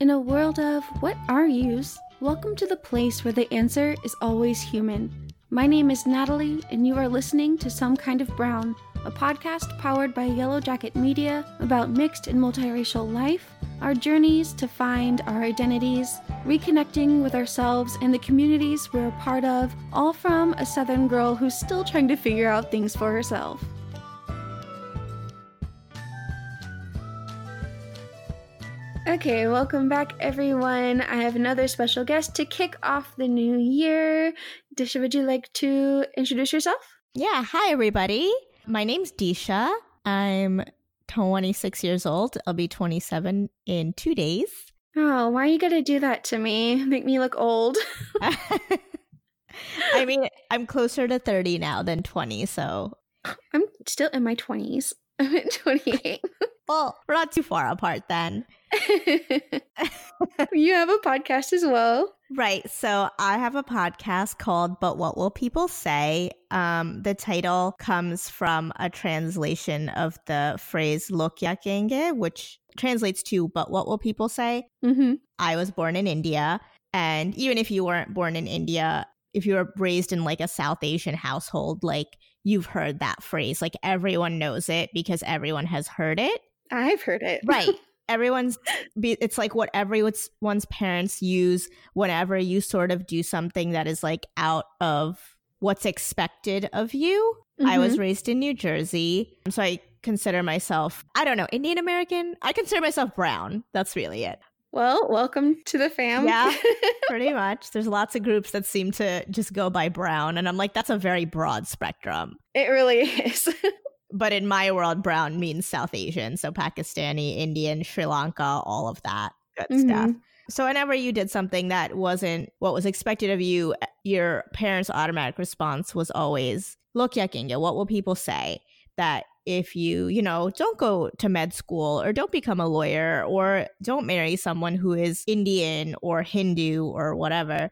In a world of what are yous, welcome to the place where the answer is always human. My name is Natalie, and you are listening to Some Kind of Brown, a podcast powered by Yellow Jacket Media about mixed and multiracial life, our journeys to find our identities, reconnecting with ourselves and the communities we're a part of, all from a Southern girl who's still trying to figure out things for herself. Okay, welcome back, everyone. I have another special guest to kick off the new year. Disha, would you like to introduce yourself? Yeah, hi everybody. My name's Disha. I'm 26 years old. I'll be 27 in two days. Oh, why are you going to do that to me? Make me look old. I mean, I'm closer to 30 now than 20, so. I'm still in my 20s. I'm at 28. well, we're not too far apart then. you have a podcast as well. Right. So I have a podcast called But What Will People Say? Um, the title comes from a translation of the phrase Log Kya Kahenge, which translates to But What Will People Say? Mm-hmm. I was born in India. And even if you weren't born in India, if you were raised in like a South Asian household, like you've heard that phrase. Like everyone knows it because everyone has heard it. I've heard it. Right everyone's be, it's like what everyone's parents use whenever you sort of do something that is like out of what's expected of you. Mm-hmm. I was mm-hmm. raised in New Jersey, so I consider myself I don't know, Indian American. I consider myself brown. That's really it. Well, welcome to the fam. Yeah, pretty much. There's lots of groups that seem to just go by brown, and I'm like, that's a very broad spectrum. It really is but in my world, brown means South Asian. So Pakistani, Indian, Sri Lanka, all of that good mm-hmm. stuff. So whenever you did something that wasn't what was expected of you, eh, your parents' automatic response was always, look, Yakinga, what will people say? That if you, you know, don't go to med school or don't become a lawyer or don't marry someone who is Indian or Hindu or whatever,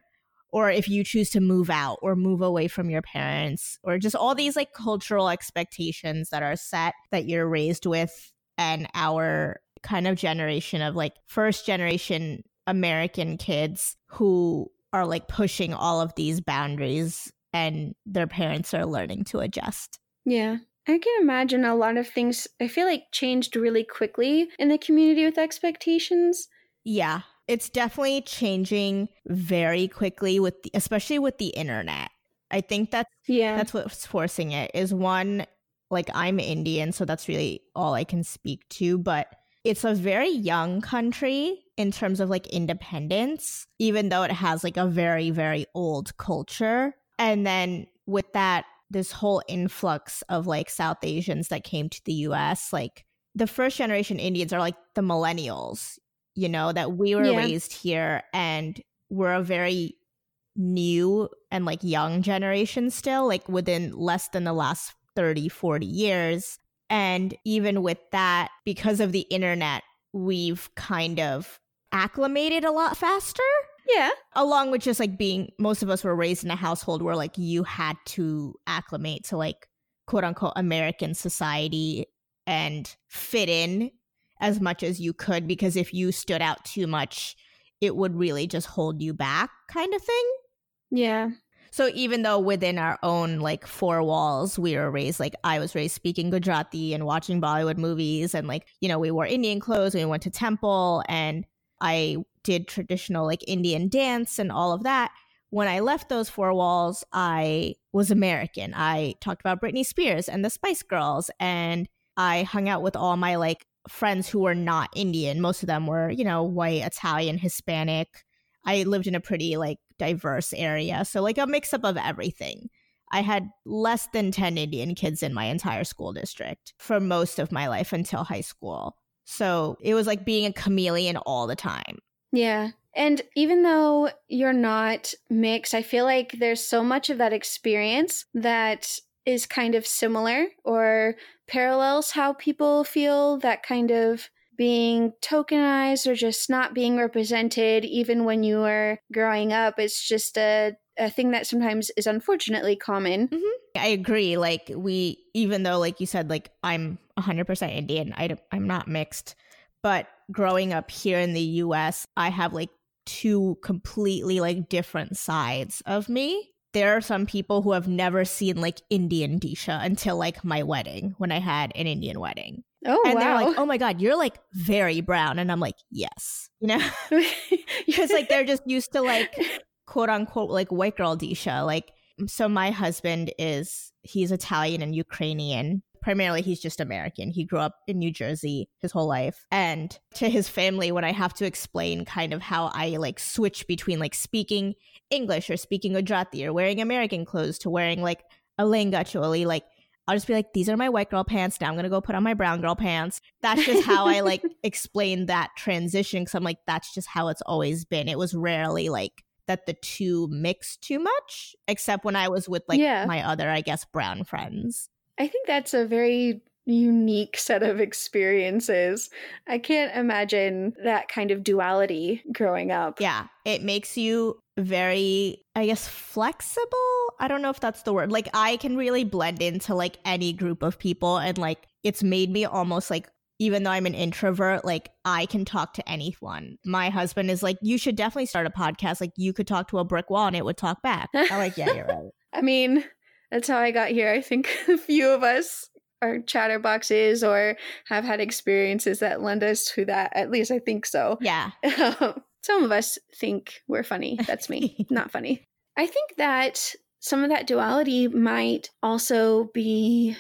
or if you choose to move out or move away from your parents or just all these like cultural expectations that are set that you're raised with and our kind of generation of like first generation American kids who are like pushing all of these boundaries and their parents are learning to adjust. Yeah. I can imagine a lot of things I feel like changed really quickly in the community with expectations. Yeah it's definitely changing very quickly with the, especially with the internet. I think that's yeah that's what's forcing it is one like I'm Indian so that's really all I can speak to but it's a very young country in terms of like independence even though it has like a very very old culture and then with that this whole influx of like South Asians that came to the US like the first generation Indians are like the millennials you know, that we were yeah. raised here and we're a very new and like young generation still, like within less than the last 30, 40 years. And even with that, because of the internet, we've kind of acclimated a lot faster. Yeah. Along with just like being, most of us were raised in a household where like you had to acclimate to like quote unquote American society and fit in as much as you could because if you stood out too much, it would really just hold you back, kind of thing. Yeah. So even though within our own like four walls, we were raised like I was raised speaking Gujarati and watching Bollywood movies, and like you know we wore Indian clothes and we went to temple, and I did traditional like Indian dance and all of that. When I left those four walls, I was American. I talked about Britney Spears and the Spice Girls, and I hung out with all my like friends who were not Indian. Most of them were, you know, white, Italian, Hispanic. I lived in a pretty like diverse area. So like a mix up of everything. I had less than 10 Indian kids in my entire school district for most of my life until high school. So it was like being a chameleon all the time. Yeah. And even though you're not mixed, I feel like there's so much of that experience that is kind of similar or parallels how people feel that kind of being tokenized or just not being represented even when you are growing up it's just a, a thing that sometimes is unfortunately common mm-hmm. i agree like we even though like you said like i'm 100% indian I, i'm not mixed but growing up here in the US, I have like two completely like different sides of me. There are some people who have never seen like Indian Disha until like my wedding when I had an Indian wedding. Oh, and wow. they're like, "Oh my god, you're like very brown," and I'm like, "Yes," you know, because like they're just used to like quote unquote like white girl Disha. Like, so my husband is he's Italian and Ukrainian, primarily he's just American. He grew up in New Jersey his whole life. And to his family, when I have to explain kind of how I like switch between like speaking English or speaking Gujarati or wearing American clothes to wearing like a lehenga like I'll just be like, these are my white girl pants. Now I'm gonna go put on my brown girl pants. That's just how I like explain that transition because I'm like, that's just how it's always been. It was rarely like that the two mix too much, except when I was with like yeah. my other, I guess, brown friends. I think that's a very unique set of experiences. I can't imagine that kind of duality growing up. Yeah, it makes you very, I guess, flexible. I don't know if that's the word. Like, I can really blend into like any group of people, and like, it's made me almost like even though I'm an introvert, like I can talk to anyone. My husband is like, you should definitely start a podcast. Like you could talk to a brick wall and it would talk back. I'm like, yeah, you're right. I mean, that's how I got here. I think a few of us are chatterboxes or have had experiences that lend us to that. At least I think so. Yeah. some of us think we're funny. That's me, not funny. I think that some of that duality might also be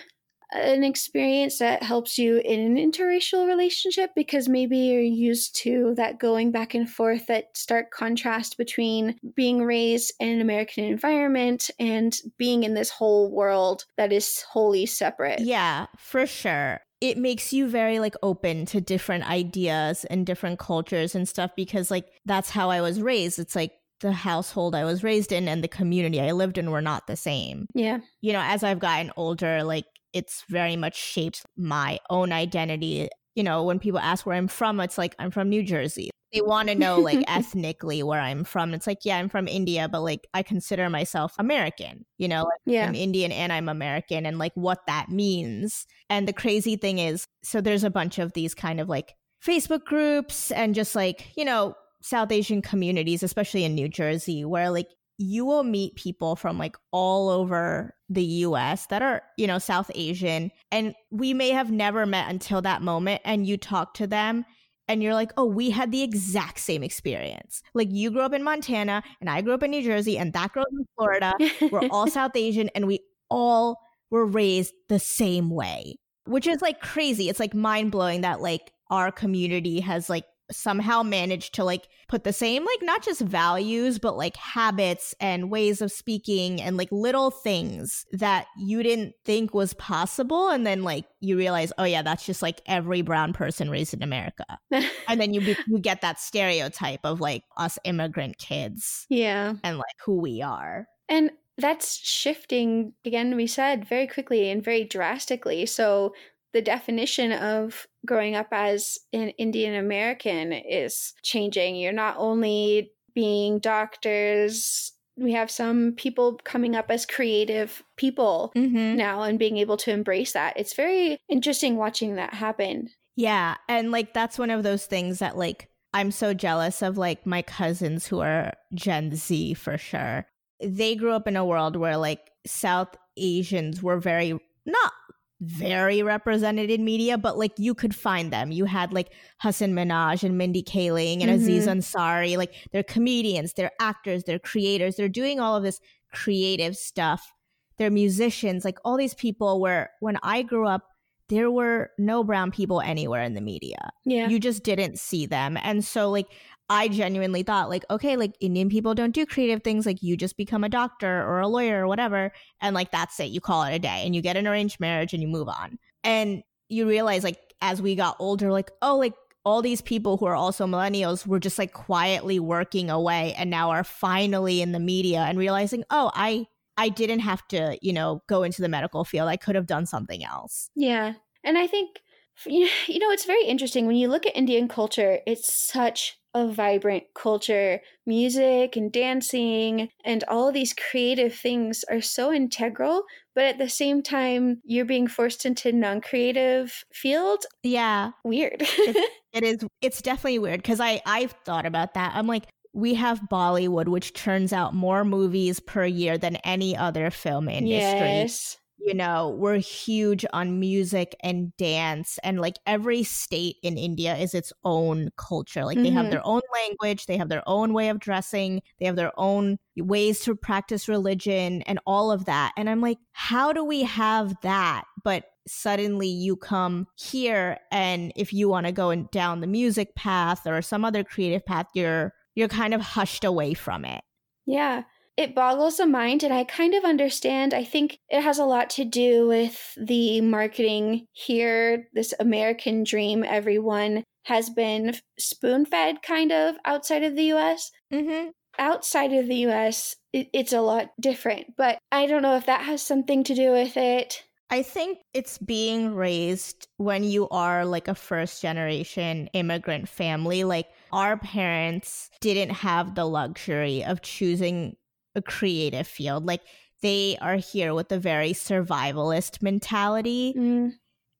an experience that helps you in an interracial relationship because maybe you're used to that going back and forth, that stark contrast between being raised in an American environment and being in this whole world that is wholly separate. Yeah, for sure it makes you very like open to different ideas and different cultures and stuff because like that's how I was raised. It's like the household I was raised in and the community I lived in were not the same. Yeah. You know, as I've gotten older, like it's very much shaped my own identity. You know, when people ask where I'm from, it's like I'm from New Jersey. They want to know like ethnically where I'm from. It's like, yeah, I'm from India, but like I consider myself American. You know, like, yeah. I'm Indian and I'm American and like what that means. And the crazy thing is, so there's a bunch of these kind of like Facebook groups and just like, you know, South Asian communities, especially in New Jersey, where like you will meet people from like all over the US that are, you know, South Asian. And we may have never met until that moment. And you talk to them and you're like, oh, we had the exact same experience. Like you grew up in Montana and I grew up in New Jersey and that girl in Florida. We're all South Asian and we all were raised the same way, which is like crazy. It's like mind blowing that like our community has like somehow managed to like put the same like not just values but like habits and ways of speaking and like little things that you didn't think was possible. And then like you realize oh yeah that's just like every brown person raised in America. And then you be- you get that stereotype of like us immigrant kids yeah. and like who we are. And that's shifting again we said very quickly and very drastically. So the definition of growing up as an Indian American is changing. You're not only being doctors, we have some people coming up as creative people mm-hmm. now and being able to embrace that. It's very interesting watching that happen. Yeah. And like, that's one of those things that, like, I'm so jealous of like my cousins who are Gen Z for sure. They grew up in a world where like South Asians were very not very represented in media, but like you could find them. You had like Hasan Minhaj and Mindy Kaling and mm-hmm. Aziz Ansari. Like they're comedians, they're actors, they're creators, they're doing all of this creative stuff. They're musicians, like all these people where when I grew up, there were no brown people anywhere in the media. Yeah. You just didn't see them. And so like I genuinely thought like, okay, like Indian people don't do creative things. Like you just become a doctor or a lawyer or whatever. And like, that's it. You call it a day and you get an arranged marriage and you move on. And you realize like, as we got older, like, oh, like all these people who are also millennials were just like quietly working away and now are finally in the media and realizing, oh, I, I didn't have to, you know, go into the medical field. I could have done something else. Yeah. And I think, you know, it's very interesting when you look at Indian culture, it's such a vibrant culture. Music and dancing and all of these creative things are so integral, but at the same time, you're being forced into non creative field. Yeah. Weird. it is. It's definitely weird because I, I've thought about that. I'm like, we have Bollywood, which turns out more movies per year than any other film industry. Yes you know, we're huge on music and dance. And like every state in India is its own culture. Like mm-hmm. they have mm-hmm. their own language, they have their own way of dressing, they have their own ways to practice religion and all of that. And I'm like, how do we have that? But suddenly you come here and if you want to go down the music path or some other creative path, you're you're kind of hushed away from it. Yeah it boggles the mind and I kind of understand. I think it has a lot to do with the marketing here, this American dream everyone has been spoon fed kind of outside of the US. Mm-hmm. Outside of the US, it, it's a lot different, but I don't know if that has something to do with it. I think it's being raised when you are like a first generation immigrant family. Like our parents didn't have the luxury of choosing a creative field. Like they are here with a very survivalist mentality mm.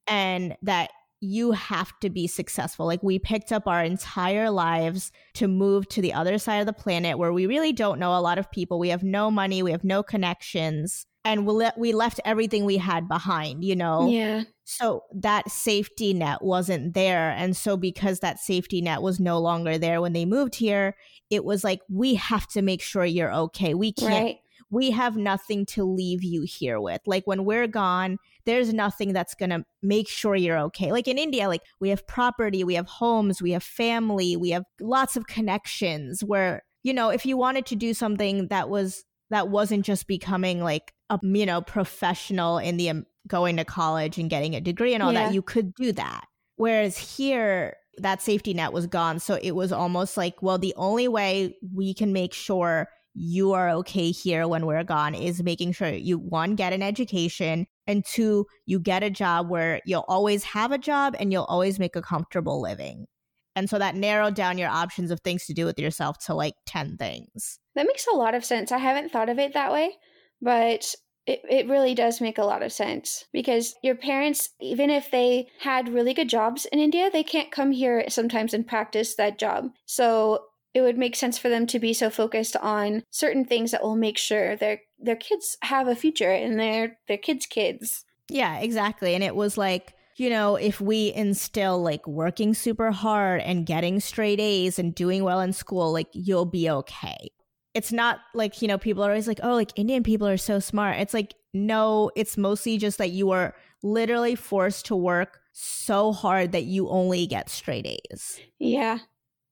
and that you have to be successful. Like we picked up our entire lives to move to the other side of the planet where we really don't know a lot of people. We have no money, we have no connections, and we le- we left everything we had behind, you know. Yeah. So that safety net wasn't there, and so because that safety net was no longer there when they moved here, it was like we have to make sure you're okay. We can't right. we have nothing to leave you here with. Like when we're gone, there's nothing that's going to make sure you're okay. Like in India, like we have property, we have homes, we have family, we have lots of connections where you know, if you wanted to do something that was that wasn't just becoming like a you know professional in the um, going to college and getting a degree and all yeah. that, you could do that. Whereas here, that safety net was gone. So it was almost like, well, the only way we can make sure you are okay here when we're gone is making sure you one get an education and two you get a job where you'll always have a job and you'll always make a comfortable living and so that narrowed down your options of things to do with yourself to like 10 things that makes a lot of sense i haven't thought of it that way but it, it really does make a lot of sense because your parents, even if they had really good jobs in India, they can't come here sometimes and practice that job. So it would make sense for them to be so focused on certain things that will make sure their their kids have a future and their their kids' kids. Yeah, exactly. And it was like you know, if we instill like working super hard and getting straight A's and doing well in school, like you'll be okay it's not like, you know, people are always like, oh, like Indian people are so smart. It's like, no, it's mostly just that you are literally forced to work so hard that you only get straight A's. Yeah.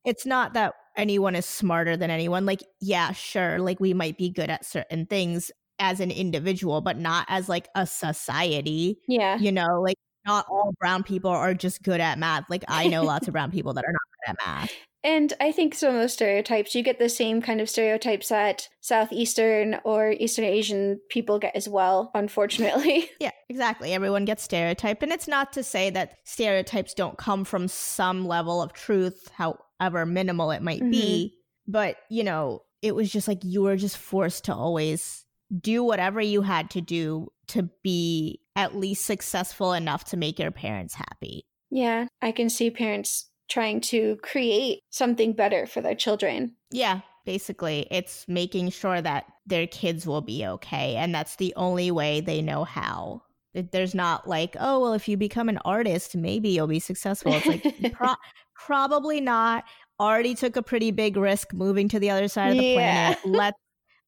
It's not that anyone is smarter than anyone. Like, yeah, sure, like we might be good at certain things as an individual, but not as like a society. Yeah. You know, like not all brown people are just good at math. Like I know lots of brown people that are not good at math. And I think some of those stereotypes, you get the same kind of stereotypes that Southeastern or Eastern Asian people get as well, unfortunately. yeah, exactly. Everyone gets stereotyped. And it's not to say that stereotypes don't come from some level of truth, however minimal it might mm-hmm. be. But, you know, it was just like you were just forced to always do whatever you had to do to be at least successful enough to make your parents happy. Yeah, I can see parents trying to create something better for their children. Yeah, basically, it's making sure that their kids will be okay. And that's the only way they know how. There's not like, oh, well, if you become an artist, maybe you'll be successful. It's like, pro- probably not. Already took a pretty big risk moving to the other side of the yeah. planet. Let's,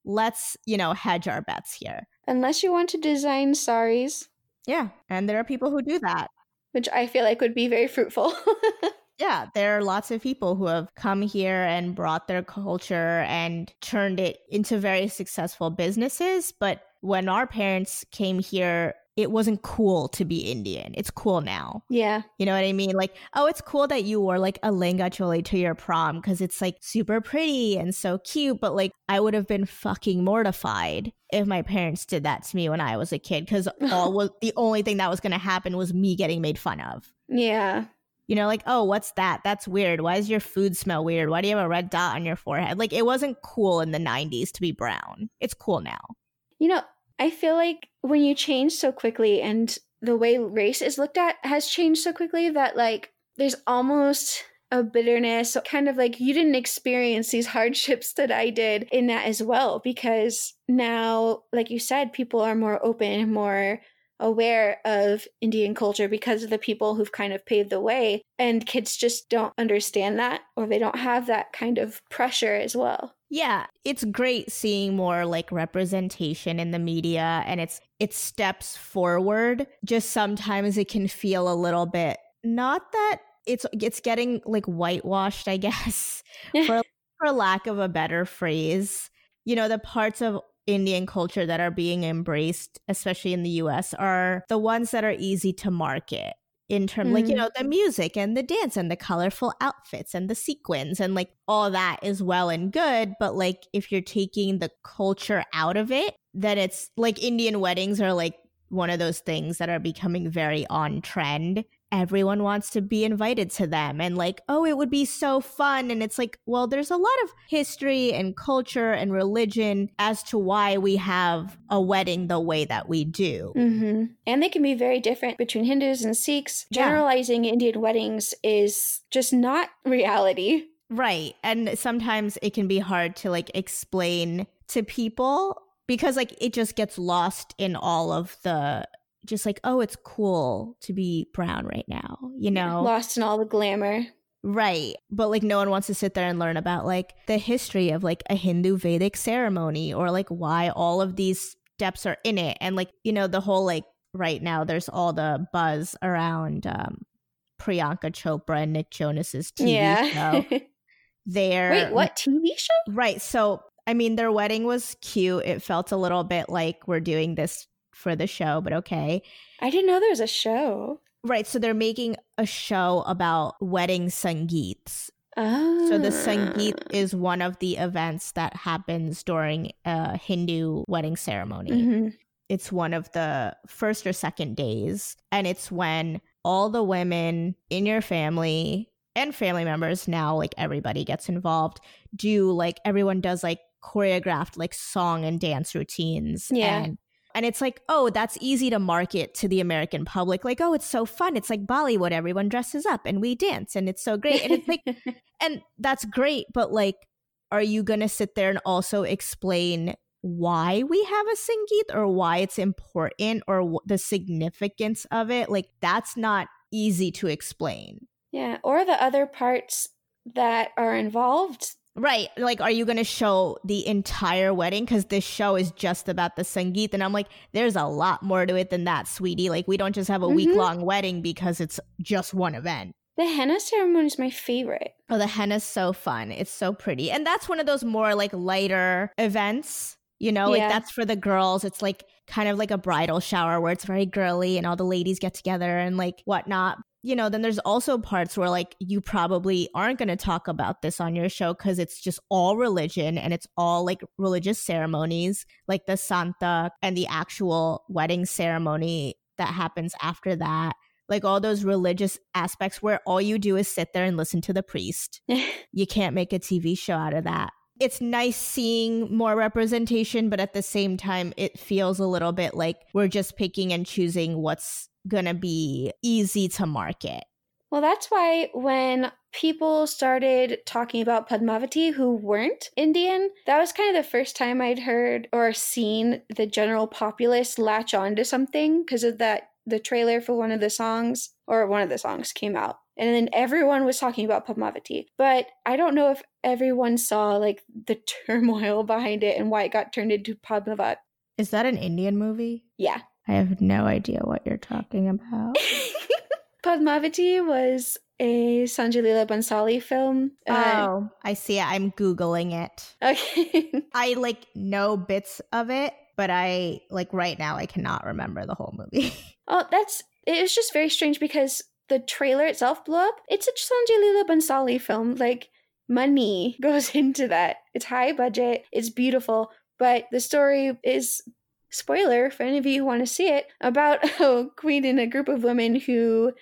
let's, you know, hedge our bets here. Unless you want to design saris. Yeah. And there are people who do that. Which I feel like would be very fruitful. Yeah, there are lots of people who have come here and brought their culture and turned it into very successful businesses. But when our parents came here, it wasn't cool to be Indian. It's cool now. Yeah. You know what I mean? Like, oh, it's cool that you wore like a lehenga choli to your prom because it's like super pretty and so cute. But like, I would have been fucking mortified if my parents did that to me when I was a kid because all was the only thing that was going to happen was me getting made fun of. Yeah you know, like, oh, what's that? That's weird. Why does your food smell weird? Why do you have a red dot on your forehead? Like, it wasn't cool in the 90s to be brown. It's cool now. You know, I feel like when you change so quickly and the way race is looked at has changed so quickly that like there's almost a bitterness, kind of like you didn't experience these hardships that I did in that as well, because now, like you said, people are more open, more aware of Indian culture because of the people who've kind of paved the way. And kids just don't understand that or they don't have that kind of pressure as well. Yeah, it's great seeing more like representation in the media and it's it steps forward. Just sometimes it can feel a little bit not that it's it's getting like whitewashed, I guess, for for lack of a better phrase. You know, the parts of Indian culture that are being embraced, especially in the US, are the ones that are easy to market in terms mm like you mm-hmm. know the music and the dance and the colorful outfits and the sequins and like all that is well and good but like if you're taking the culture out of it then it's like indian weddings are like one of those things that are becoming very on trend everyone wants to be invited to them and like oh it would be so fun. And it's like well there's a lot of history and culture and religion as to why we have a wedding the way that we do. Mm-hmm. and they can be very different between hindus and sikhs. Generalizing yeah. indian weddings is just not reality. Right. And sometimes it can be hard to like explain to people because like it just gets lost in all of the just like, oh, it's cool to be brown right now, you know? Lost in all the glamour. Right. But like no one wants to sit there and learn about like the history of like a Hindu Vedic ceremony or like why all of these steps are in it. And like, you know, the whole like right now there's all the buzz around um Priyanka Chopra and Nick Jonas's TV yeah. show. There. Wait, what TV show? Right. So I mean, their wedding was cute. It felt a little bit like we're doing this for the show, but okay. I didn't know there was a show. Right. So they're making a show about wedding sangeets. Oh. So the sangeet ah. is one of the events that happens during a Hindu wedding ceremony. Mm-hmm. It's one of the first or second days. And it's when all the women in your family and family members now, like everybody gets involved, do like everyone does like choreographed like song and dance routines. Yeah. And and it's like, oh, that's easy to market to the American public. Like, oh, it's so fun. It's like Bollywood. Everyone dresses up and we dance and it's so great. And it's like, and that's great. But like, are you going to sit there and also explain why we have a Sangeet or why it's important or w- the significance of it? Like, that's not easy to explain. Yeah. Or the other parts that are involved Right. Like, are you going to show the entire wedding? Because this show is just about the Sangeet. And I'm like, there's a lot more to it than that, sweetie. Like, we don't just have a mm-hmm. week long wedding because it's just one event. The henna ceremony is my favorite. Oh, the henna's so fun. It's so pretty. And that's one of those more like lighter events, you know, like that's for the girls. It's like kind of like a bridal shower where it's very girly and all the ladies get together and like whatnot you know, then there's also parts where like you probably aren't going to talk about this on your show because it's just all religion and it's all like religious ceremonies, like the Santa and the actual wedding ceremony that happens after that. Like all those religious aspects where all you do is sit there and listen to the priest. you can't make a TV show out of that. It's nice seeing more representation, but at the same time, it feels a little bit like we're just picking and choosing what's gonna be easy to market. Well, that's why when people started talking about Padmavati who weren't Indian, that was kind of the first time I'd heard or seen the general populace latch on to something because of that the trailer for one of the songs or one of the songs came out. And then everyone was talking about Padmavati. But I don't know if everyone saw like the turmoil behind it and why it got turned into Padmavat. Is that an Indian movie? Yeah. I have no idea what you're talking about. Padmavati was a Sanjay Leela Bhansali film. Oh, I see it. I'm Googling it. Okay. I like know bits of it, but I like right now I cannot remember the whole movie. oh, that's it was just very strange because the trailer itself blew up. It's a Sanjay Leela Bhansali film. Like money goes into that. It's high budget, it's beautiful, but the story is spoiler for any of you who want to see it, about a queen and a group of women who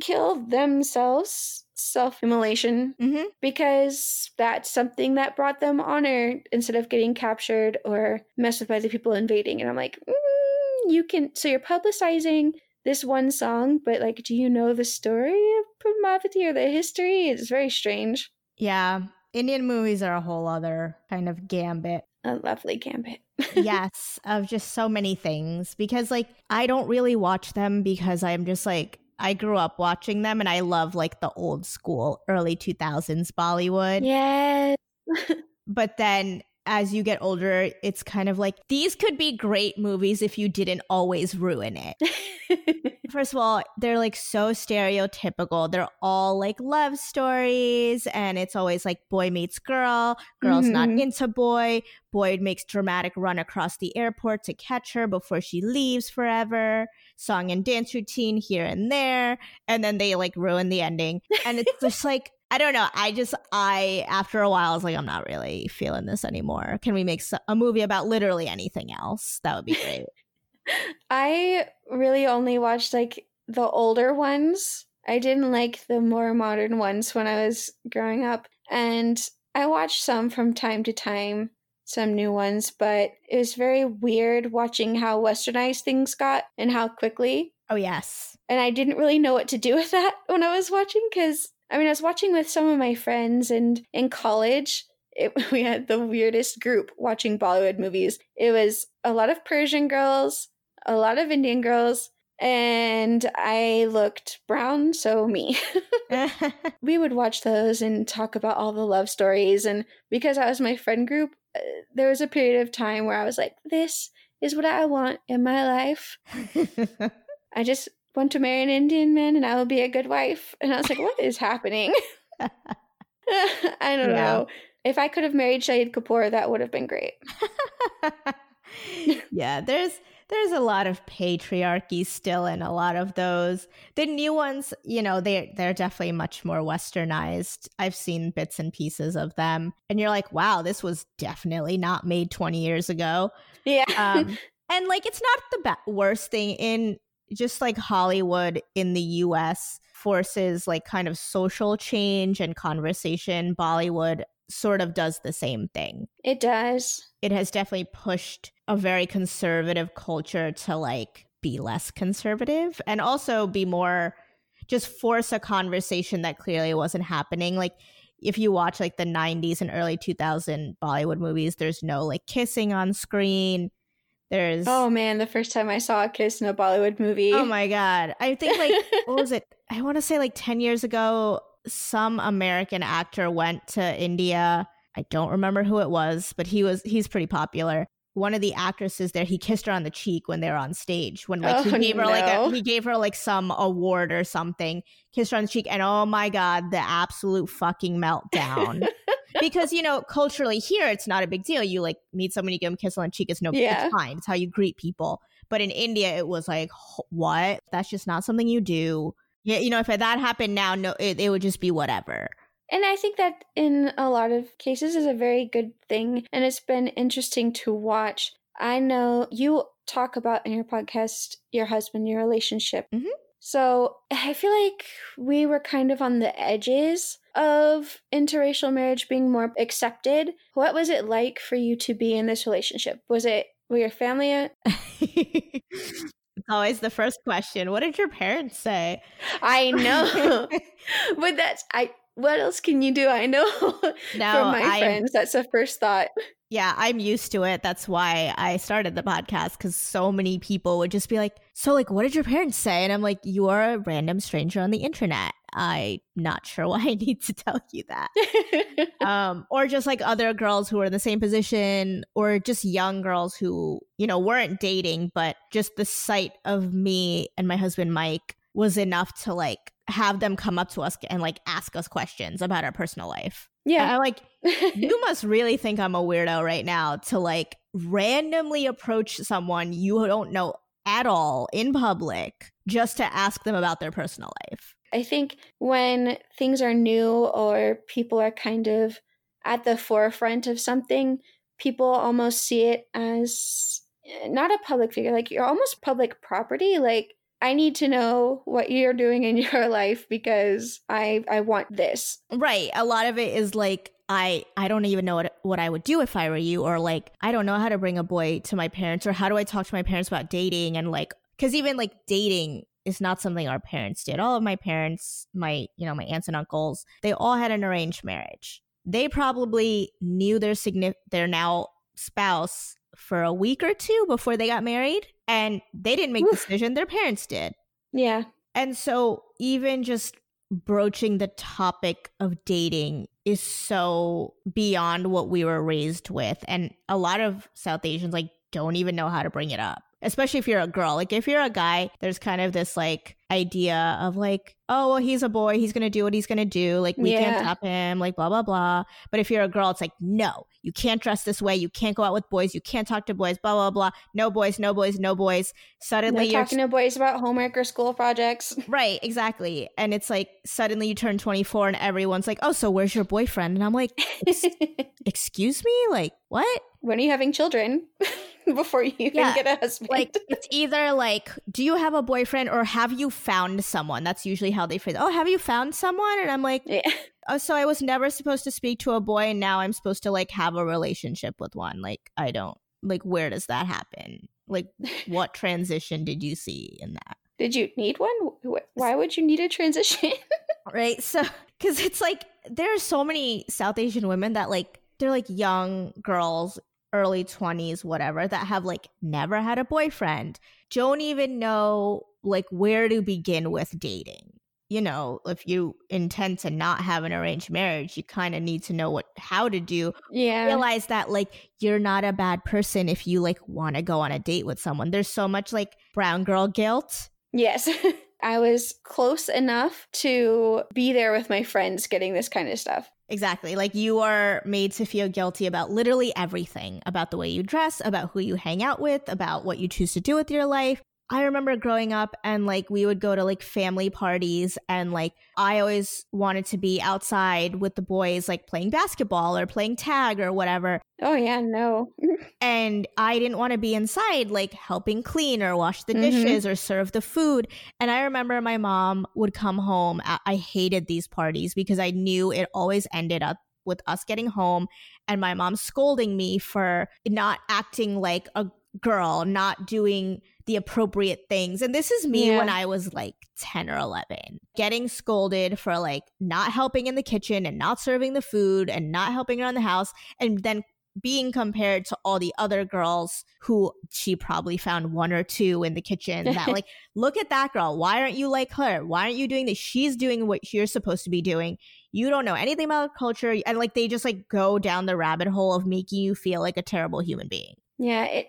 kill themselves self immolation mm-hmm. because that's something that brought them honor instead of getting captured or messed with by the people invading. And I'm like, mm, you can, so you're publicizing this one song, but like, do you know the story of Padmavati or the history? It's very strange. Yeah. Indian movies are a whole other kind of gambit. A lovely gambit. Yes, of just so many things. Because, like, I don't really watch them because I'm just like, I grew up watching them and I love like the old school early 2000s Bollywood. Yes. but then as you get older, it's kind of like these could be great movies if you didn't always ruin it. First of all, they're like so stereotypical. They're all like love stories, and it's always like boy meets girl, girl's mm-hmm. not into boy, boy makes dramatic run across the airport to catch her before she leaves forever, song and dance routine here and there, and then they like ruin the ending. And it's just like I don't know. I just, I, after a while, I was like, I'm not really feeling this anymore. Can we make a movie about literally anything else? That would be great. I really only watched like the older ones. I didn't like the more modern ones when I was growing up. And I watched some from time to time, some new ones, but it was very weird watching how westernized things got and how quickly. Oh, yes. And I didn't really know what to do with that when I was watching because I mean, I was watching with some of my friends, and in college, it, we had the weirdest group watching Bollywood movies. It was a lot of Persian girls, a lot of Indian girls, and I looked brown, so me. we would watch those and talk about all the love stories. And because I was my friend group, uh, there was a period of time where I was like, this is what I want in my life. I just want to marry an Indian man and I will be a good wife. And I was like, what is happening? I don't yeah. know. If I could have married Shahid Kapoor, that would have been great. yeah, there's there's a lot of patriarchy still in a lot of those. The new ones, you know, they they're definitely much more westernized. I've seen bits and pieces of them, and you're like, wow, this was definitely not made 20 years ago. Yeah. Um, and like, it's not the be- worst thing in just like Hollywood in the US forces like kind of social change and conversation, Bollywood sort of does the same thing. It does. It has definitely pushed a very conservative culture to like be less conservative and also be more just force a conversation that clearly wasn't happening. Like if you watch like the 90s and early 2000 Bollywood movies, there's no like kissing on screen. There's Oh man, the first time I saw a kiss in a Bollywood movie. Oh my god. I think like what was it? I want to say like 10 years ago some American actor went to India. I don't remember who it was, but he was he's pretty popular. One of the actresses there, he kissed her on the cheek when they were on stage. When like oh, he gave her like a, he gave her like some award or something, kissed her on the cheek, and oh my god, the absolute fucking meltdown. because you know culturally here it's not a big deal you like meet someone you give them a kiss on the cheek it's no yeah. it's fine it's how you greet people but in india it was like what that's just not something you do yeah you know if that happened now no it, it would just be whatever and I think that in a lot of cases is a very good thing. And it's been interesting to watch. I know you talk about in your podcast your husband, your relationship. Mm-hmm. So I feel like we were kind of on the edges of interracial marriage being more accepted. What was it like for you to be in this relationship? Was it were your family? it's always the first question. What did your parents say? I know, but that's I. What else can you do? I know no, from my I, friends. That's the first thought. Yeah, I'm used to it. That's why I started the podcast because so many people would just be like, So, like, what did your parents say? And I'm like, You are a random stranger on the internet. I'm not sure why I need to tell you that. um, or just like other girls who are in the same position, or just young girls who, you know, weren't dating, but just the sight of me and my husband, Mike, was enough to like have them come up to us and like ask us questions about our personal life. Yeah. I like, you must really think I'm a weirdo right now to like randomly approach someone you don't know at all in public just to ask them about their personal life. I think when things are new or people are kind of at the forefront of something, people almost see it as eh, not a public figure, like you're almost public property. Like I need to know what you're doing in your life because I I want this. Right. A lot of it is like I I don't even know what what I would do if I were you or like I don't know how to bring a boy to my parents or how do I talk to my parents about dating and like cuz even like dating is not something our parents did. All of my parents, my you know, my aunts and uncles, they all had an arranged marriage. They probably knew their signi- their now spouse for a week or two before they got married and they didn't make Oof. the decision, their parents did. Yeah. And so even just broaching the topic of dating is so beyond what we were raised with and a lot of South Asians like don't even know how to bring it up especially if you're a girl. Like if you're a guy, there's kind of this like idea of like, oh, well, he's a boy, he's gonna do what he's gonna do. Like we yeah. can't stop him, like blah blah blah. But if you're a girl, it's like, no, you can't dress this way, you can't go out with boys, you can't talk to boys, blah blah blah. No boys, no boys, no boys. Suddenly no you're talking to boys about homework or school projects. Right, exactly. And it's like suddenly you turn 24 and everyone's like, oh, so where's your boyfriend? And I'm like, excuse me, like what? When are you having children? before you even yeah, get a husband. Like it's either like, do you have a boyfriend or have you found someone? That's usually how they phrase. Oh, have you found someone? And I'm like, yeah. oh, so I was never supposed to speak to a boy, and now I'm supposed to like have a relationship with one. Like I don't like. Where does that happen? Like, what transition did you see in that? Did you need one? Why would you need a transition? right. So, because it's like there are so many South Asian women that like they're like young girls early 20s, whatever, that have like never had a boyfriend, don't even know like where to begin with dating. You know, if you intend to not have an arranged marriage, you kind of need to know what how to do. Yeah. Realize that like you're not a bad person if you like want to go on a date with someone. There's so much like brown girl guilt. Yes. I was close enough to be there with my friends getting this kind of stuff. Exactly. Like you are made to feel guilty about literally everything about the way you dress, about who you hang out with, about what you choose to do with your life. I remember growing up and like we would go to like family parties and like I always wanted to be outside with the boys like playing basketball or playing tag or whatever. Oh yeah, no. and I didn't want to be inside like helping clean or wash the mm-hmm. dishes or serve the food. And I remember my mom would come home. I hated these parties because I knew it always ended up with us getting home and my mom scolding me for not acting like a girl, not doing the appropriate things. And this is me yeah. when I was like 10 or 11, getting scolded for like not helping in the kitchen and not serving the food and not helping around the house. And then being compared to all the other girls who she probably found one or two in the kitchen that like look at that girl why aren't you like her why aren't you doing this she's doing what you're supposed to be doing you don't know anything about culture and like they just like go down the rabbit hole of making you feel like a terrible human being yeah it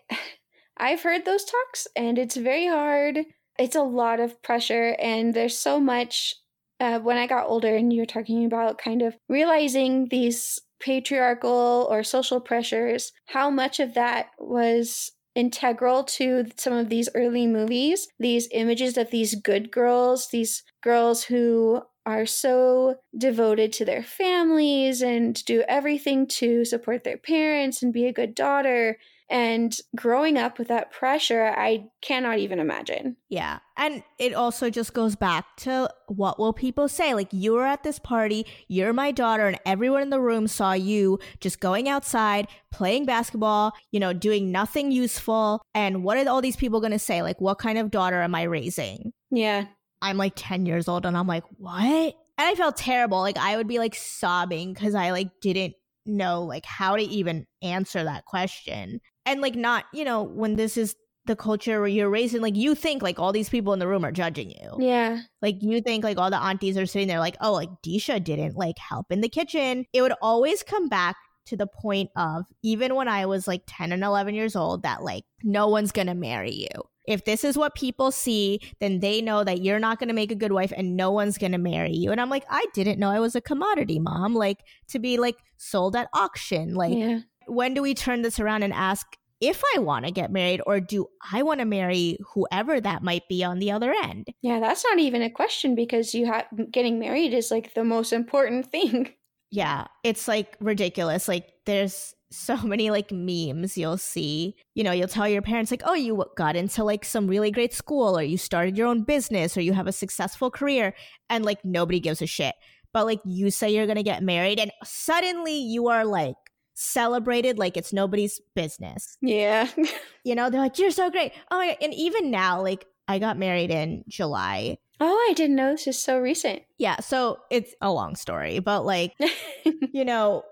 I've heard those talks and it's very hard. It's a lot of pressure and there's so much uh, when I got older and you were talking about kind of realizing these patriarchal or social pressures, how much of that was integral to some of these early movies, these images of these good girls, these girls who are so devoted to their families and do everything to support their parents and be a good daughter and growing up with that pressure, I cannot even imagine. Yeah. And it also just goes back to what will people say? Like, you were at this party, you're my daughter, and everyone in the room saw you just going outside, playing basketball, you know, doing nothing useful. And what are all these people going to say? Like, what kind of daughter am I raising? Yeah. I'm like 10 years old and I'm like, what? And I felt terrible. Like, I would be like sobbing because I like didn't know like how to even answer that question and like not you know when this is the culture where you're raised in like you think like all these people in the room are judging you. Yeah. Like you think like all the aunties are sitting there like oh like disha didn't like help in the kitchen. It would always come back to the point of even when i was like 10 and 11 years old that like no one's gonna marry you. If this is what people see, then they know that you're not going to make a good wife and no one's going to marry you. And I'm like, I didn't know I was a commodity, mom, like to be like sold at auction. Like, yeah when do we turn this around and ask if I want to get married or do I want to marry whoever that might be on the other end? Yeah, that's not even a question because you have getting married is like the most important thing. Yeah, it's like ridiculous. Like there's so many like memes you'll see. You know, you'll tell your parents, like, oh, you got into like some really great school, or you started your own business, or you have a successful career, and like nobody gives a shit. But like you say you're gonna get married, and suddenly you are like celebrated like it's nobody's business. Yeah. you know, they're like, you're so great. Oh my God. And even now, like, I got married in July. Oh, I didn't know this is so recent. Yeah. So it's a long story, but like, you know,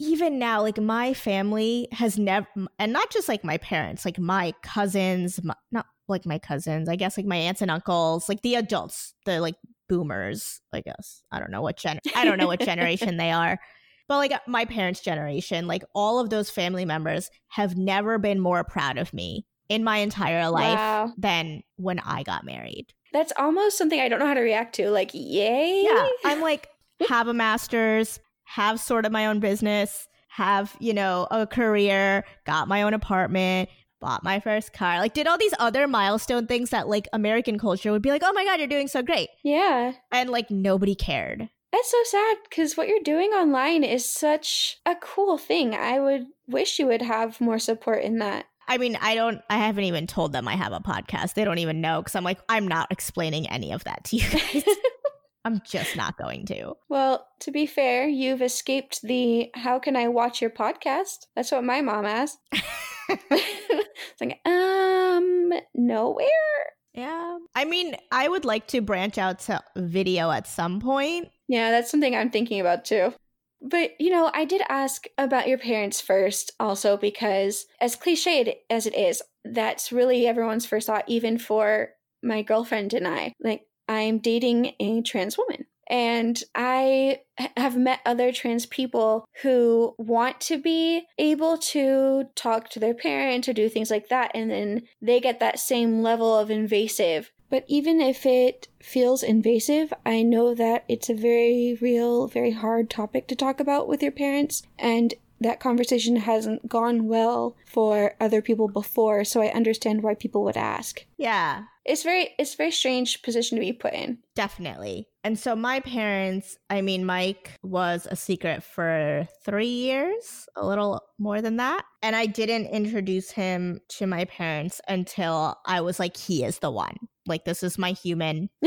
even now, like my family has never, and not just like my parents, like my cousins, my, not like my cousins, I guess like my aunts and uncles, like the adults, the like boomers, I guess. I don't know what gen, I don't know what generation they are. But like my parents' generation, like all of those family members have never been more proud of me in my entire life wow. than when I got married. That's almost something I don't know how to react to. Like, yay. Yeah. I'm like, have a master's, have sort of my own business, have, you know, a career, got my own apartment, bought my first car, like did all these other milestone things that like American culture would be like, oh my God, you're doing so great. Yeah. And like nobody cared. That's so sad because what you're doing online is such a cool thing. I would wish you would have more support in that. I mean, I don't, I haven't even told them I have a podcast. They don't even know because I'm like, I'm not explaining any of that to you guys. I'm just not going to. Well, to be fair, you've escaped the how can I watch your podcast? That's what my mom asked. it's like, um, nowhere. Yeah. I mean, I would like to branch out to video at some point. Yeah, that's something I'm thinking about too. But, you know, I did ask about your parents first also because, as cliched as it is, that's really everyone's first thought, even for my girlfriend and I. Like, I'm dating a trans woman. And I have met other trans people who want to be able to talk to their parents or do things like that. And then they get that same level of invasive but even if it feels invasive, I know that it's a very real, very hard topic to talk about with your parents, and that conversation hasn't gone well for other people before, so I understand why people would ask. Yeah. It's very it's a very strange position to be put in. Definitely. And so my parents, I mean Mike was a secret for 3 years, a little more than that, and I didn't introduce him to my parents until I was like he is the one. Like this is my human.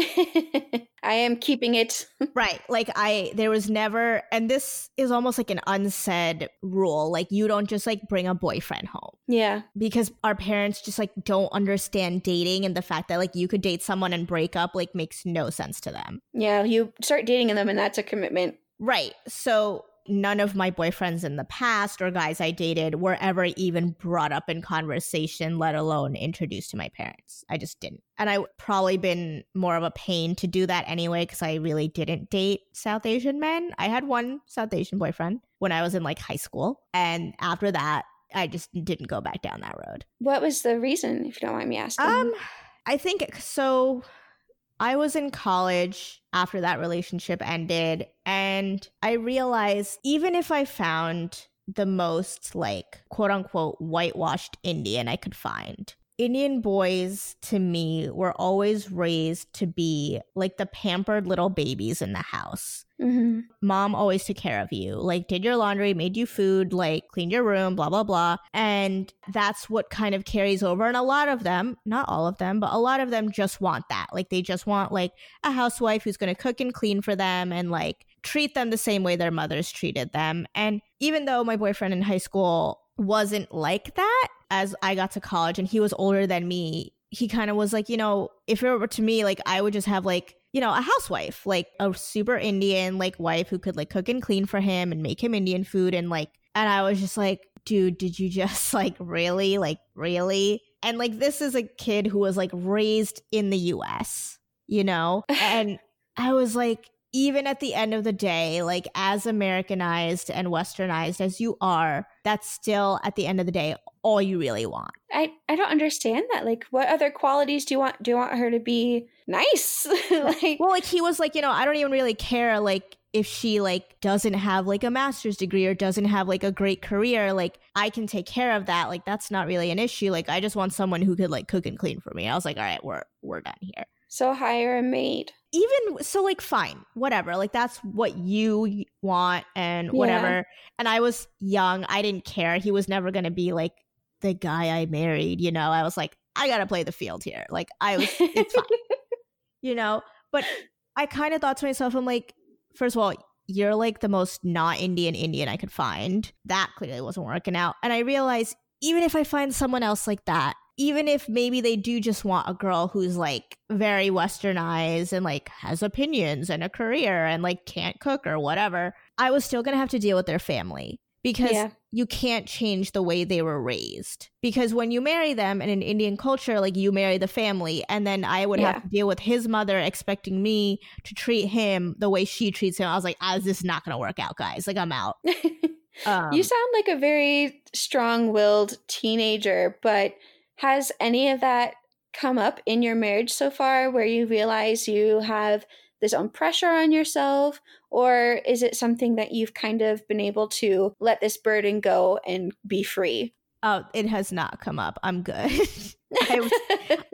I am keeping it. right. Like I there was never and this is almost like an unsaid rule. Like you don't just like bring a boyfriend home. Yeah. Because our parents just like don't understand dating and the fact that like you could date someone and break up like makes no sense to them. Yeah, you start dating them and that's a commitment. Right. So none of my boyfriends in the past or guys I dated were ever even brought up in conversation, let alone introduced to my parents. I just didn't. And I probably been more of a pain to do that anyway because I really didn't date South Asian men. I had one South Asian boyfriend when I was in like high school. And after that, I just didn't go back down that road. What was the reason, if you don't mind me asking? Um, I think so. I was in college after that relationship ended, and I realized even if I found the most like quote unquote whitewashed Indian I could find, Indian boys to me were always raised to be like the pampered little babies in the house. Mm-hmm. Mom always took care of you, like did your laundry, made you food, like cleaned your room, blah, blah, blah. And that's what kind of carries over. And a lot of them, not all of them, but a lot of them just want that. Like they just want like a housewife who's going to cook and clean for them and like treat them the same way their mothers treated them. And even though my boyfriend in high school wasn't like that, as I got to college and he was older than me, he kind of was like, you know, if it were to me, like I would just have like you know, a housewife, like a super Indian like wife who could like cook and clean for him and make him Indian food and like and I was just like, dude, did you just like really like really? And like this is a kid who was like raised in the US, you know? And I was like even at the end of the day, like as Americanized and westernized as you are, that's still at the end of the day all you really want. I I don't understand that. Like what other qualities do you want do you want her to be nice? like Well, like he was like, you know, I don't even really care like if she like doesn't have like a master's degree or doesn't have like a great career, like I can take care of that. Like that's not really an issue. Like I just want someone who could like cook and clean for me. I was like, all right, we're we're done here. So hire a maid. Even so, like, fine, whatever. Like, that's what you want and whatever. Yeah. And I was young. I didn't care. He was never going to be like the guy I married, you know? I was like, I got to play the field here. Like, I was, it's fine, you know? But I kind of thought to myself, I'm like, first of all, you're like the most not Indian Indian I could find. That clearly wasn't working out. And I realized even if I find someone else like that, even if maybe they do just want a girl who's like very westernized and like has opinions and a career and like can't cook or whatever, I was still going to have to deal with their family because yeah. you can't change the way they were raised. Because when you marry them in an Indian culture, like you marry the family, and then I would yeah. have to deal with his mother expecting me to treat him the way she treats him. I was like, ah, this is not going to work out, guys. Like, I'm out. um, you sound like a very strong willed teenager, but has any of that come up in your marriage so far where you realize you have this own pressure on yourself? Or is it something that you've kind of been able to let this burden go and be free? Oh it has not come up. I'm good. I,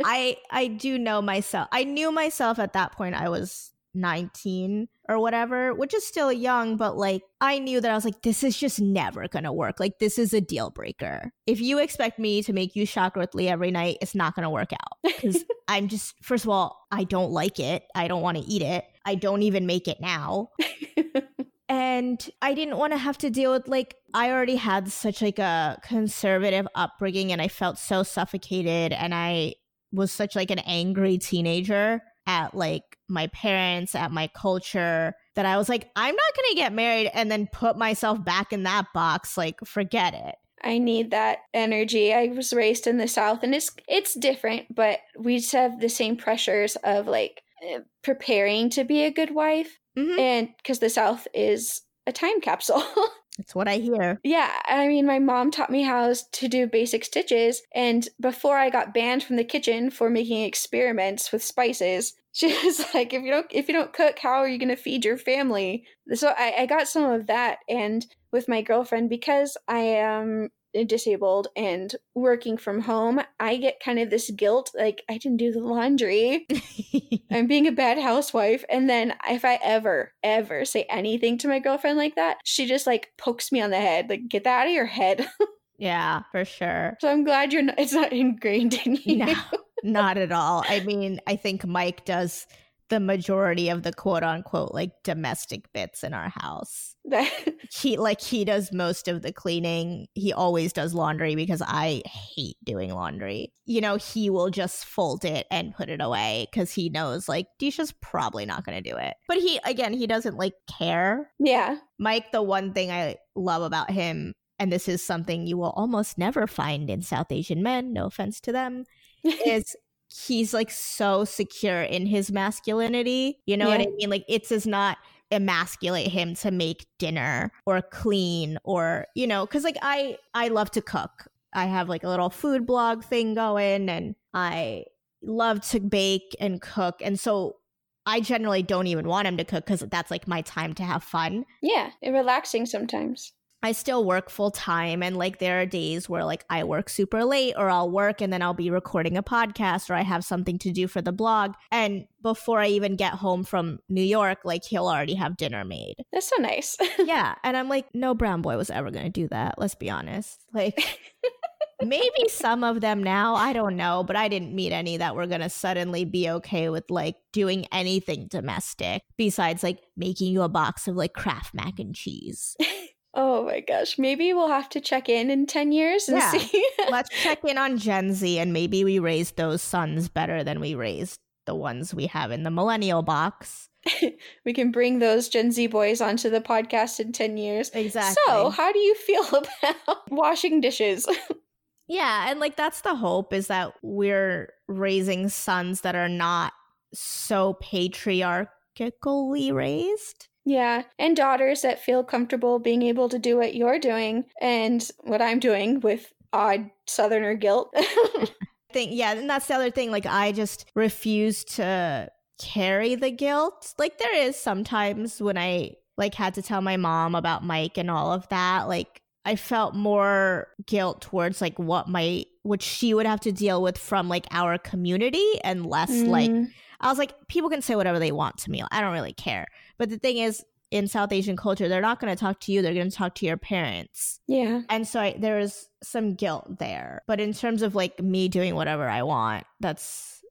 I i do know myself. I knew myself at that point i was 19 or whatever, which is still young, but like I knew that I was like, this is just never gonna work. Like, this is a deal breaker. If you expect me to make you rotli every night, it's not gonna work out. Because I'm just, first of all, I don't like it. I don't wanna eat it. I don't even make it now. and I didn't want to have to deal with like I already had such like a conservative upbringing and I felt so suffocated and I was such like an angry teenager at like my parents, at my culture, that I was like, I'm not going to get married and then put myself back in that box. Like, forget it. I need that energy. I was raised in the South and it's it's different, but we just have the same pressures of like eh, preparing to be a good wife. Mm-hmm. And because the South is a time capsule. That's what I hear. Yeah. I mean, my mom taught me how to do basic stitches. And before I got banned from the kitchen for making experiments with spices, she was like, if you don't if you don't cook, how are you gonna feed your family? So I, I got some of that and with my girlfriend because I am disabled and working from home, I get kind of this guilt like I didn't do the laundry. I'm being a bad housewife. And then if I ever, ever say anything to my girlfriend like that, she just like pokes me on the head, like, get that out of your head. yeah, for sure. So I'm glad you're not, it's not ingrained in you. No, not at all. I mean, I think Mike does the majority of the quote unquote like domestic bits in our house. he like he does most of the cleaning. He always does laundry because I hate doing laundry. You know, he will just fold it and put it away cuz he knows like Disha's probably not going to do it. But he again, he doesn't like care. Yeah. Mike the one thing I love about him and this is something you will almost never find in South Asian men, no offense to them, is he's like so secure in his masculinity. You know yeah. what I mean? Like it does not emasculate him to make dinner or clean or you know because like i i love to cook i have like a little food blog thing going and i love to bake and cook and so i generally don't even want him to cook because that's like my time to have fun yeah It relaxing sometimes I still work full time and like there are days where like I work super late or I'll work and then I'll be recording a podcast or I have something to do for the blog and before I even get home from New York like he'll already have dinner made. That's so nice. yeah, and I'm like no brown boy was ever going to do that, let's be honest. Like maybe some of them now, I don't know, but I didn't meet any that were going to suddenly be okay with like doing anything domestic besides like making you a box of like Kraft mac and cheese. Oh my gosh. Maybe we'll have to check in in 10 years and yeah. see. Let's check in on Gen Z and maybe we raised those sons better than we raised the ones we have in the millennial box. we can bring those Gen Z boys onto the podcast in 10 years. Exactly. So, how do you feel about washing dishes? yeah, and like that's the hope is that we're raising sons that are not so patriarchally raised. Yeah, and daughters that feel comfortable being able to do what you're doing and what I'm doing with odd southerner guilt. I think yeah, and that's the other thing like I just refuse to carry the guilt. Like there is sometimes when I like had to tell my mom about Mike and all of that, like I felt more guilt towards like what my what she would have to deal with from like our community and less mm. like I was like, people can say whatever they want to me. I don't really care. But the thing is, in South Asian culture, they're not going to talk to you. They're going to talk to your parents. Yeah. And so I, there was some guilt there. But in terms of like me doing whatever I want, that's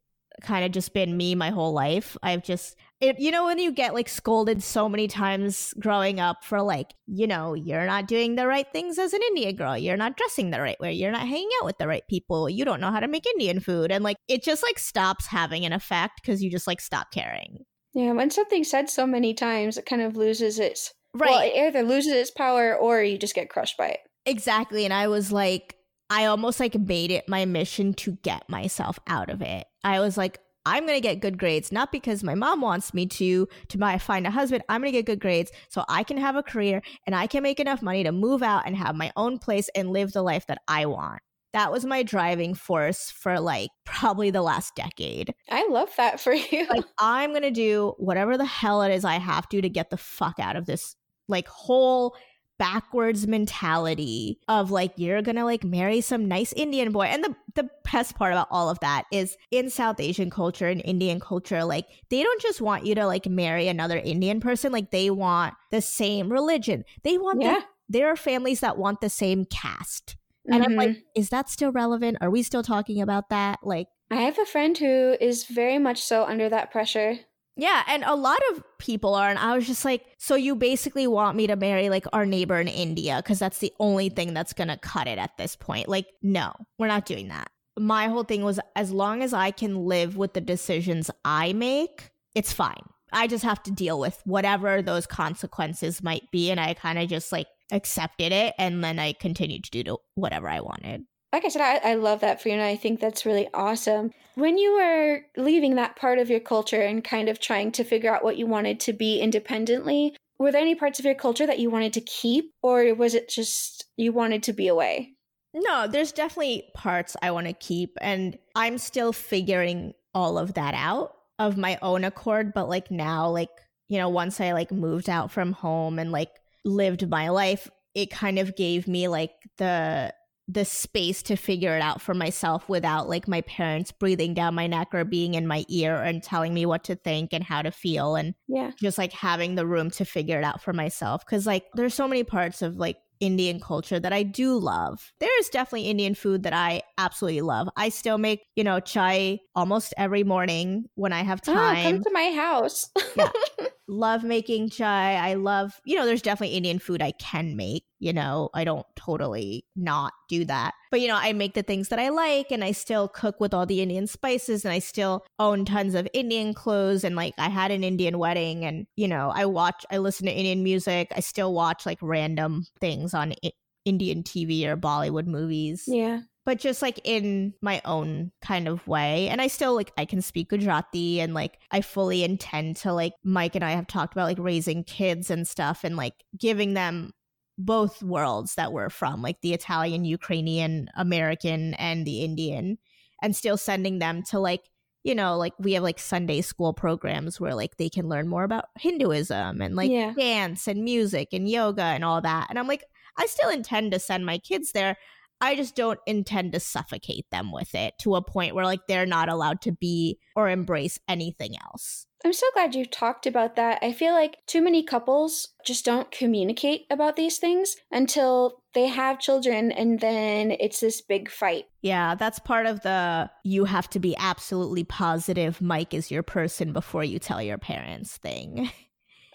kind of just been me my whole life. I've just it, you know when you get like scolded so many times growing up for like you know you're not doing the right things as an indian girl you're not dressing the right way you're not hanging out with the right people you don't know how to make indian food and like it just like stops having an effect because you just like stop caring yeah when something's said so many times it kind of loses its right well, it either loses its power or you just get crushed by it exactly and i was like I almost like made it my mission to get myself out of it. I was like, I'm going to get good grades, not because my mom wants me to, to buy, find a husband. I'm going to get good grades so I can have a career and I can make enough money to move out and have my own place and live the life that I want. That was my driving force for like probably the last decade. I love that for you. Like, I'm going to do whatever the hell it is I have to to get the fuck out of this like whole backwards mentality of like you're gonna like marry some nice Indian boy. And the the best part about all of that is in South Asian culture and Indian culture, like they don't just want you to like marry another Indian person, like they want the same religion. They want yeah. the, there are families that want the same caste. And mm-hmm. I'm like, mm-hmm. is that still relevant? Are we still talking about that? Like I have a friend who is very much so under that pressure. Yeah, and a lot of people are, and I was just like, so you basically want me to marry like our neighbor in India because that's the only thing that's gonna cut it at this point. Like, no, we're not doing that. My whole thing was as long as I can live with the decisions I make, it's fine. I just have to deal with whatever those consequences might be, and I kind of just like accepted it, and then I continued to do whatever I wanted like I said, I, I love that for you, and I think that's really awesome. When you were leaving that part of your culture and kind of trying to figure out what you wanted to be independently, were there any parts of your culture that you wanted to keep, or was it just you wanted to be away? No, there's definitely parts I want to keep, and I'm still figuring all of that out of my own accord. But like now, like, you know, once I like moved out from home and like lived my life, it kind of gave me like the the space to figure it out for myself without like my parents breathing down my neck or being in my ear and telling me what to think and how to feel and yeah just like having the room to figure it out for myself cuz like there's so many parts of like Indian culture that I do love. There is definitely Indian food that I absolutely love. I still make, you know, chai almost every morning when I have ah, time. Oh, come to my house. yeah. Love making chai. I love, you know, there's definitely Indian food I can make. You know, I don't totally not do that. But, you know, I make the things that I like and I still cook with all the Indian spices and I still own tons of Indian clothes. And like I had an Indian wedding and, you know, I watch, I listen to Indian music. I still watch like random things on I- Indian TV or Bollywood movies. Yeah but just like in my own kind of way. And I still like I can speak Gujarati and like I fully intend to like Mike and I have talked about like raising kids and stuff and like giving them both worlds that we're from, like the Italian, Ukrainian, American, and the Indian, and still sending them to like, you know, like we have like Sunday school programs where like they can learn more about Hinduism and like yeah. dance and music and yoga and all that. And I'm like, I still intend to send my kids there. I just don't intend to suffocate them with it to a point where like they're not allowed to be or embrace anything else. I'm so glad you talked about that. I feel like too many couples just don't communicate about these things until they have children and then it's this big fight. Yeah, that's part of the you have to be absolutely positive Mike is your person before you tell your parents thing.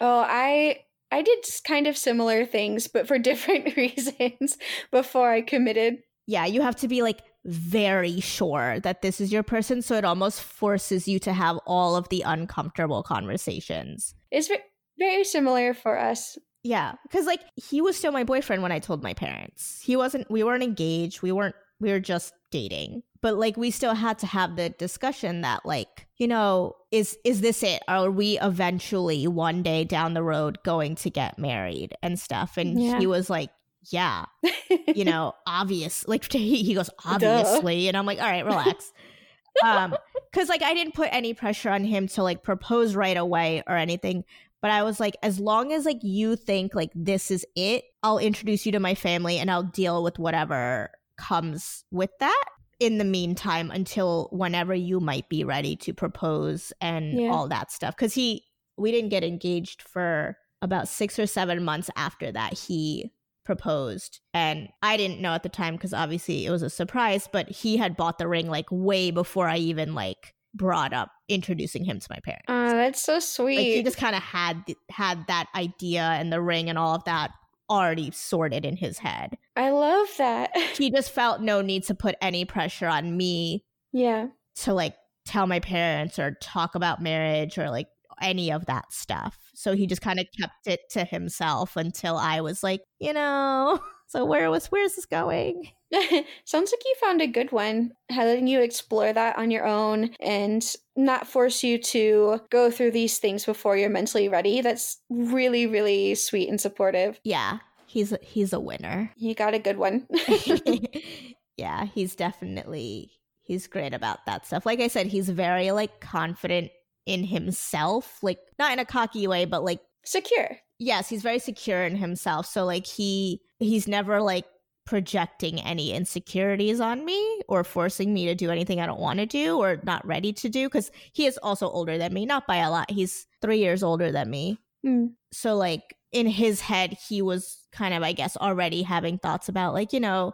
Oh, I I did kind of similar things, but for different reasons before I committed. Yeah, you have to be like very sure that this is your person. So it almost forces you to have all of the uncomfortable conversations. It's very similar for us. Yeah, because like he was still my boyfriend when I told my parents. He wasn't, we weren't engaged. We weren't, we were just dating but like we still had to have the discussion that like you know is is this it? Are we eventually one day down the road going to get married and stuff? And yeah. he was like yeah. You know obvious like he he goes obviously. Duh. and i'm like all right relax. Um because like i didn't put any pressure on him to like propose right away or anything but i was like as long as like you think like this is it i'll introduce you to my family and i'll deal with whatever comes with that in the meantime until whenever you might be ready to propose and yeah. all that stuff cuz he we didn't get engaged for about 6 or 7 months after that he proposed and I didn't know at the time cuz obviously it was a surprise but he had bought the ring like way before I even like brought up introducing him to my parents. Oh, that's so sweet. Like he just kind of had had that idea and the ring and all of that already sorted in his head. I love that. he just felt no need to put any pressure on me. Yeah. To like tell my parents or talk about marriage or like any of that stuff. So he just kind of kept it to himself until I was like, you know, so where was where's this going? Sounds like you found a good one, letting you explore that on your own and not force you to go through these things before you're mentally ready. That's really, really sweet and supportive. Yeah, he's a, he's a winner. He got a good one. yeah, he's definitely he's great about that stuff. Like I said, he's very like confident in himself, like not in a cocky way, but like secure. Yes, he's very secure in himself. So like he he's never like projecting any insecurities on me or forcing me to do anything I don't want to do or not ready to do because he is also older than me, not by a lot. He's three years older than me. Mm. So, like, in his head, he was kind of, I guess, already having thoughts about, like, you know,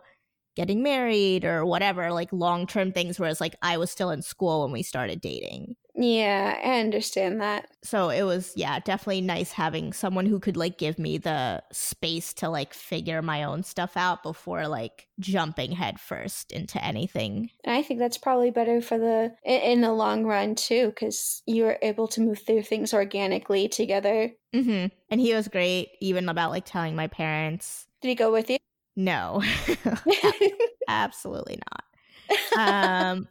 getting married or whatever, like long term things, whereas, like, I was still in school when we started dating. Yeah, I understand that. So it was, yeah, definitely nice having someone who could like give me the space to like figure my own stuff out before like jumping headfirst into anything. And I think that's probably better for the in the long run too, because you're able to move through things organically together. Mm-hmm. And he was great, even about like telling my parents. Did he go with you? No, absolutely not. Um,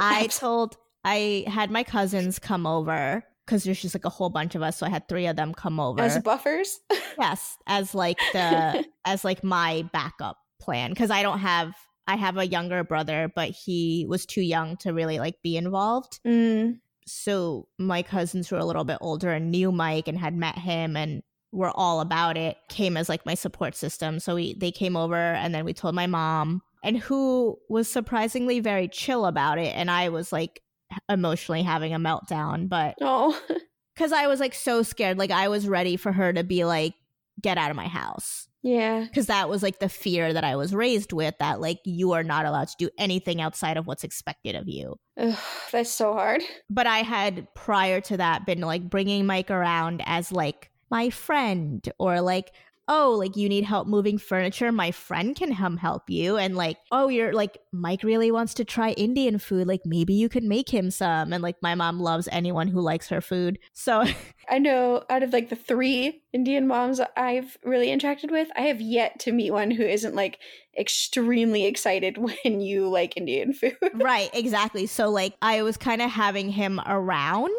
I told I had my cousins come over because there's just like a whole bunch of us. So I had three of them come over as buffers. yes, as like the as like my backup plan because I don't have I have a younger brother, but he was too young to really like be involved. Mm. So my cousins who were a little bit older and knew Mike and had met him and were all about it came as like my support system. So we they came over and then we told my mom and who was surprisingly very chill about it and I was like emotionally having a meltdown, but oh, because I was like so scared, like I was ready for her to be like, "Get out of my house." Yeah, because that was like the fear that I was raised with. That like you are not allowed to do anything outside of what's expected of you. Ugh, that's so hard. But I had prior to that been like bringing Mike around as like my friend or like oh, like you need help moving furniture, my friend can come help you. And like, oh, you're like, Mike really wants to try Indian food. Like maybe you could make him some. And like my mom loves anyone who likes her food. So I know out of like the three Indian moms I've really interacted with, I have yet to meet one who isn't like extremely excited when you like Indian food. right, exactly. So like I was kind of having him around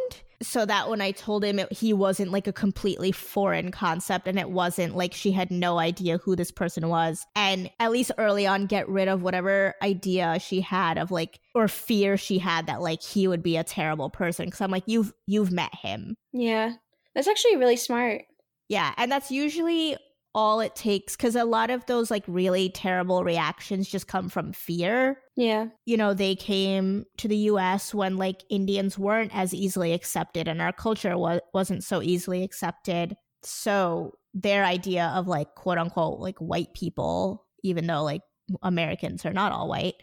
so that when I told him it, he wasn't like a completely foreign concept and it wasn't like she had no idea who this person was. And at least early on, get rid of whatever idea she had of like, or fear she had that like he would be a terrible person. Cause I'm like, you've, you've met him. Yeah. That's actually really smart. Yeah. And that's usually all it takes because a lot of those like really terrible reactions just come from fear. Yeah. You know, they came to the US when like Indians weren't as easily accepted and our culture wa- wasn't so easily accepted. So their idea of like quote unquote like white people, even though like Americans are not all white,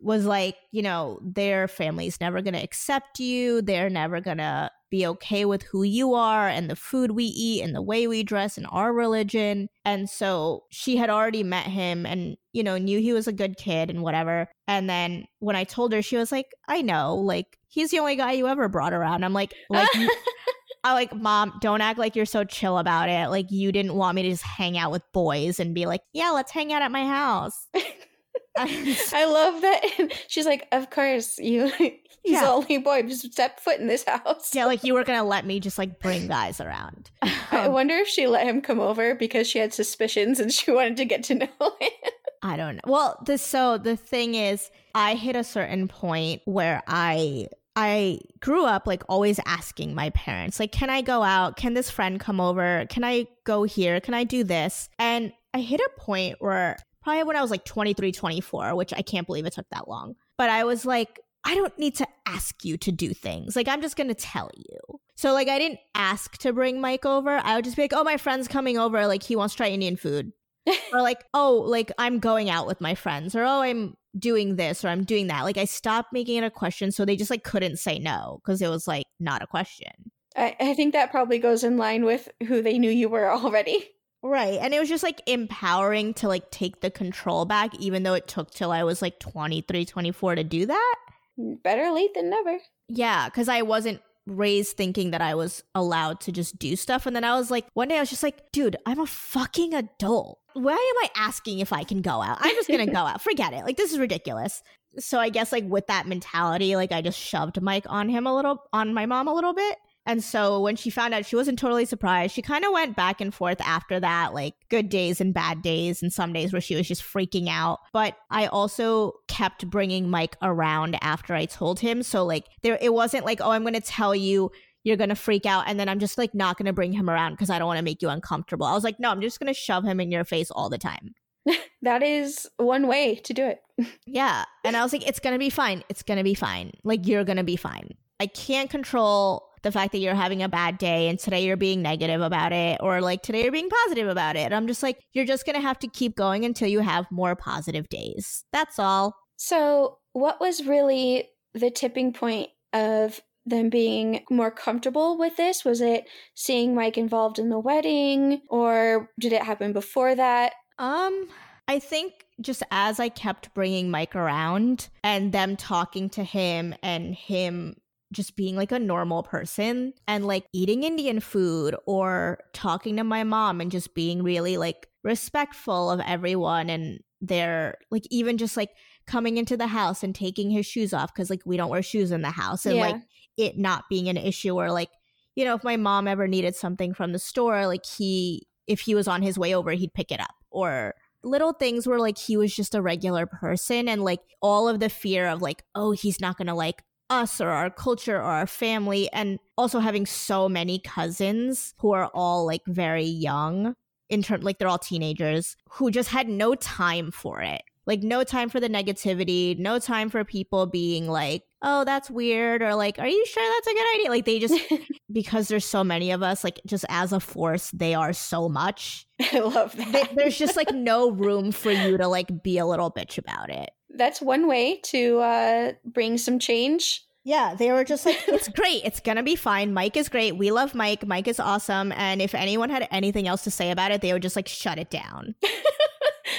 was like, you know, their family's never going to accept you. They're never going to be okay with who you are and the food we eat and the way we dress and our religion. And so she had already met him and, you know, knew he was a good kid and whatever. And then when I told her, she was like, I know, like, he's the only guy you ever brought around. I'm like, like, I like, mom, don't act like you're so chill about it. Like, you didn't want me to just hang out with boys and be like, yeah, let's hang out at my house. I love that. She's like, of course, you He's yeah. the only boy. Just step foot in this house. yeah, like you were gonna let me just like bring guys around. I um, wonder if she let him come over because she had suspicions and she wanted to get to know him. I don't know. Well, the so the thing is, I hit a certain point where I I grew up like always asking my parents, like, can I go out? Can this friend come over? Can I go here? Can I do this? And I hit a point where probably when I was like 23, 24, which I can't believe it took that long. But I was like, I don't need to ask you to do things. Like, I'm just going to tell you. So, like, I didn't ask to bring Mike over. I would just be like, oh, my friend's coming over. Like, he wants to try Indian food. or, like, oh, like, I'm going out with my friends. Or, oh, I'm doing this or I'm doing that. Like, I stopped making it a question. So they just, like, couldn't say no because it was, like, not a question. I, I think that probably goes in line with who they knew you were already. Right. And it was just like empowering to like take the control back, even though it took till I was like 23, 24 to do that. Mm, better late than never. Yeah. Cause I wasn't raised thinking that I was allowed to just do stuff. And then I was like, one day I was just like, dude, I'm a fucking adult. Why am I asking if I can go out? I'm just going to go out. Forget it. Like, this is ridiculous. So I guess like with that mentality, like I just shoved Mike on him a little, on my mom a little bit. And so when she found out, she wasn't totally surprised. She kind of went back and forth after that, like good days and bad days, and some days where she was just freaking out. But I also kept bringing Mike around after I told him. So, like, there, it wasn't like, oh, I'm going to tell you you're going to freak out and then I'm just like not going to bring him around because I don't want to make you uncomfortable. I was like, no, I'm just going to shove him in your face all the time. that is one way to do it. yeah. And I was like, it's going to be fine. It's going to be fine. Like, you're going to be fine. I can't control the fact that you're having a bad day and today you're being negative about it or like today you're being positive about it. I'm just like, you're just going to have to keep going until you have more positive days. That's all. So, what was really the tipping point of them being more comfortable with this? Was it seeing Mike involved in the wedding or did it happen before that? Um, I think just as I kept bringing Mike around and them talking to him and him just being like a normal person and like eating Indian food or talking to my mom and just being really like respectful of everyone and they're like even just like coming into the house and taking his shoes off because like we don't wear shoes in the house and yeah. like it not being an issue or like you know if my mom ever needed something from the store like he if he was on his way over he'd pick it up or little things where like he was just a regular person and like all of the fear of like oh he's not gonna like us or our culture or our family and also having so many cousins who are all like very young in terms like they're all teenagers who just had no time for it. Like no time for the negativity no time for people being like oh that's weird or like are you sure that's a good idea? Like they just because there's so many of us like just as a force they are so much. I love that they, there's just like no room for you to like be a little bitch about it that's one way to uh, bring some change. Yeah, they were just like, it's great. It's going to be fine. Mike is great. We love Mike. Mike is awesome. And if anyone had anything else to say about it, they would just like shut it down.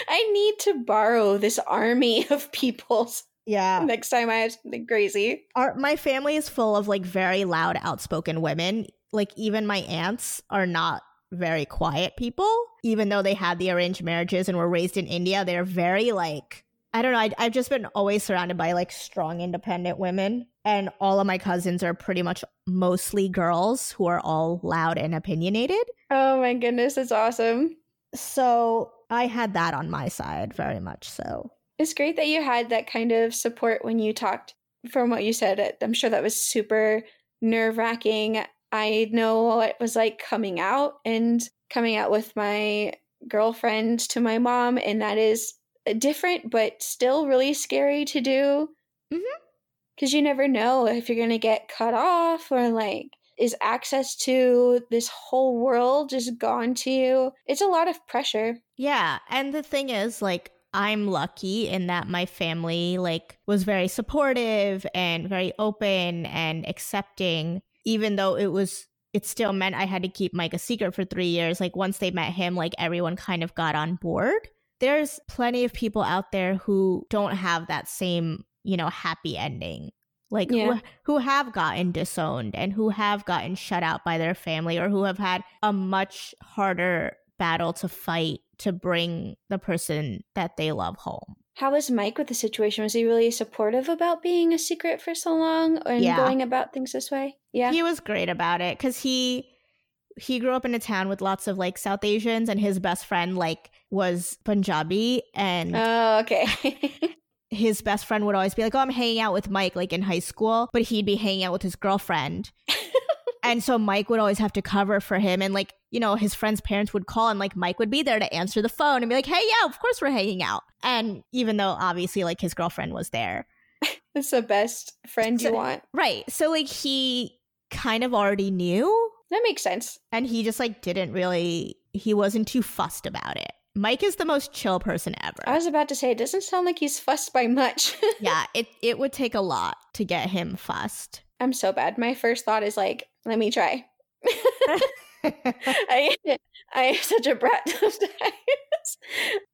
I need to borrow this army of people's. Yeah. Next time I have something crazy. Our, my family is full of like very loud, outspoken women. Like even my aunts are not very quiet people, even though they had the arranged marriages and were raised in India. They're very like I don't know. I, have just been always surrounded by like strong, independent women. And all of my cousins are pretty much mostly girls who are all loud and opinionated. Oh my goodness. That's awesome. So I had that on my side very much so. It's great that you had that kind of support when you talked. From what you said, I'm sure that was super nerve wracking. I know what it was like coming out and coming out with my girlfriend to my mom, and that is different but still really scary to do. Mm-hmm. Cuz you never know if you're going to get cut off or like is access to this whole world just gone to you. It's a lot of pressure. Yeah, and the thing is like I'm lucky in that my family like was very supportive and very open and accepting even though it was it still meant I had to keep Mike a secret for 3 years like once they met him like everyone kind of got on board there's plenty of people out there who don't have that same, you know, happy ending. Like yeah. who, who have gotten disowned and who have gotten shut out by their family or who have had a much harder battle to fight to bring the person that they love home. How was Mike with the situation? Was he really supportive about being a secret for so long and yeah. going about things this way? Yeah. He was great about it cuz he he grew up in a town with lots of like South Asians, and his best friend like was Punjabi, and oh, okay. his best friend would always be like, "Oh, I'm hanging out with Mike," like in high school, but he'd be hanging out with his girlfriend. and so Mike would always have to cover for him. And like, you know, his friends' parents would call and like Mike would be there to answer the phone and be like, hey, yeah, of course we're hanging out. And even though obviously like his girlfriend was there. It's the best friend so, you want. Right. So like he kind of already knew. That makes sense. And he just like didn't really, he wasn't too fussed about it. Mike is the most chill person ever. I was about to say, it doesn't sound like he's fussed by much. yeah, it, it would take a lot to get him fussed. I'm so bad. My first thought is like, let me try. I I am such a brat sometimes.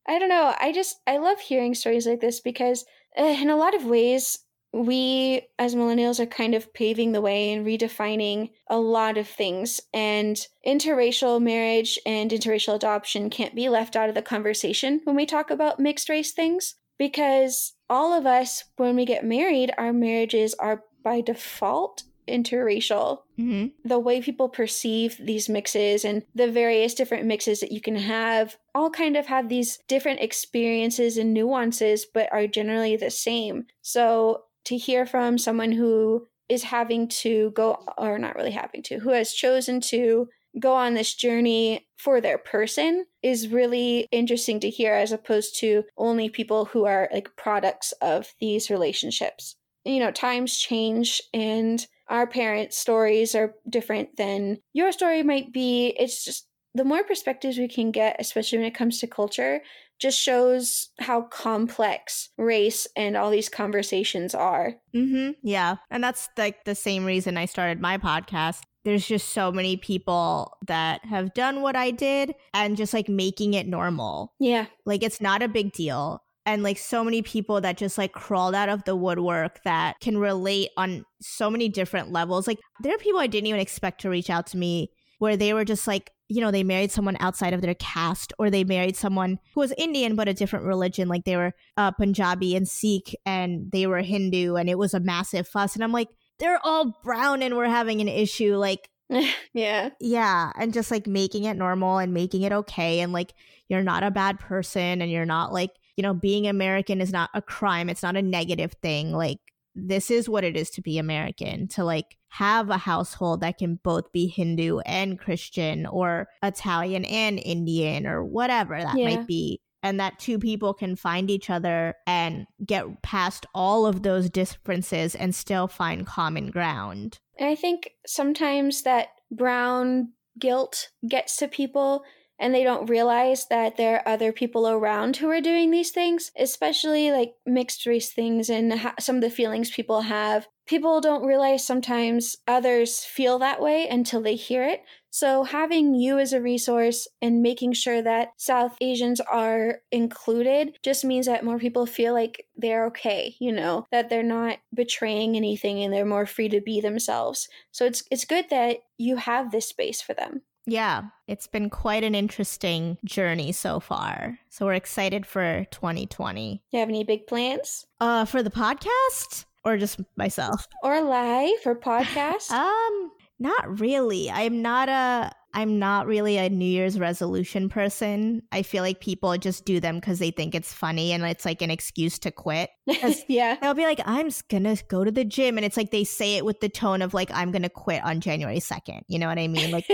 I don't know. I just I love hearing stories like this because uh, in a lot of ways we as millennials are kind of paving the way and redefining a lot of things and interracial marriage and interracial adoption can't be left out of the conversation when we talk about mixed race things because all of us when we get married our marriages are by default interracial. Mm-hmm. The way people perceive these mixes and the various different mixes that you can have all kind of have these different experiences and nuances, but are generally the same. So to hear from someone who is having to go, or not really having to, who has chosen to go on this journey for their person is really interesting to hear as opposed to only people who are like products of these relationships. You know, times change and our parents' stories are different than your story might be. It's just the more perspectives we can get, especially when it comes to culture, just shows how complex race and all these conversations are. Mm-hmm. Yeah. And that's like the same reason I started my podcast. There's just so many people that have done what I did and just like making it normal. Yeah. Like it's not a big deal and like so many people that just like crawled out of the woodwork that can relate on so many different levels. Like there are people I didn't even expect to reach out to me where they were just like, you know, they married someone outside of their caste or they married someone who was Indian but a different religion. Like they were uh, Punjabi and Sikh and they were Hindu and it was a massive fuss. And I'm like, they're all brown and we're having an issue. Like, yeah. Yeah. And just like making it normal and making it okay. And like, you're not a bad person and you're not like, you know, being American is not a crime. It's not a negative thing. Like, this is what it is to be American, to like have a household that can both be Hindu and Christian or Italian and Indian or whatever that yeah. might be. And that two people can find each other and get past all of those differences and still find common ground. And I think sometimes that brown guilt gets to people and they don't realize that there are other people around who are doing these things, especially like mixed race things and ha- some of the feelings people have. People don't realize sometimes others feel that way until they hear it. So, having you as a resource and making sure that South Asians are included just means that more people feel like they're okay, you know, that they're not betraying anything and they're more free to be themselves. So, it's, it's good that you have this space for them. Yeah, it's been quite an interesting journey so far. So we're excited for 2020. Do you have any big plans? Uh for the podcast or just myself? Or live or podcast? um not really. I'm not a I'm not really a New Year's resolution person. I feel like people just do them because they think it's funny and it's like an excuse to quit. yeah. They'll be like, I'm gonna go to the gym. And it's like they say it with the tone of like, I'm gonna quit on January 2nd. You know what I mean? Like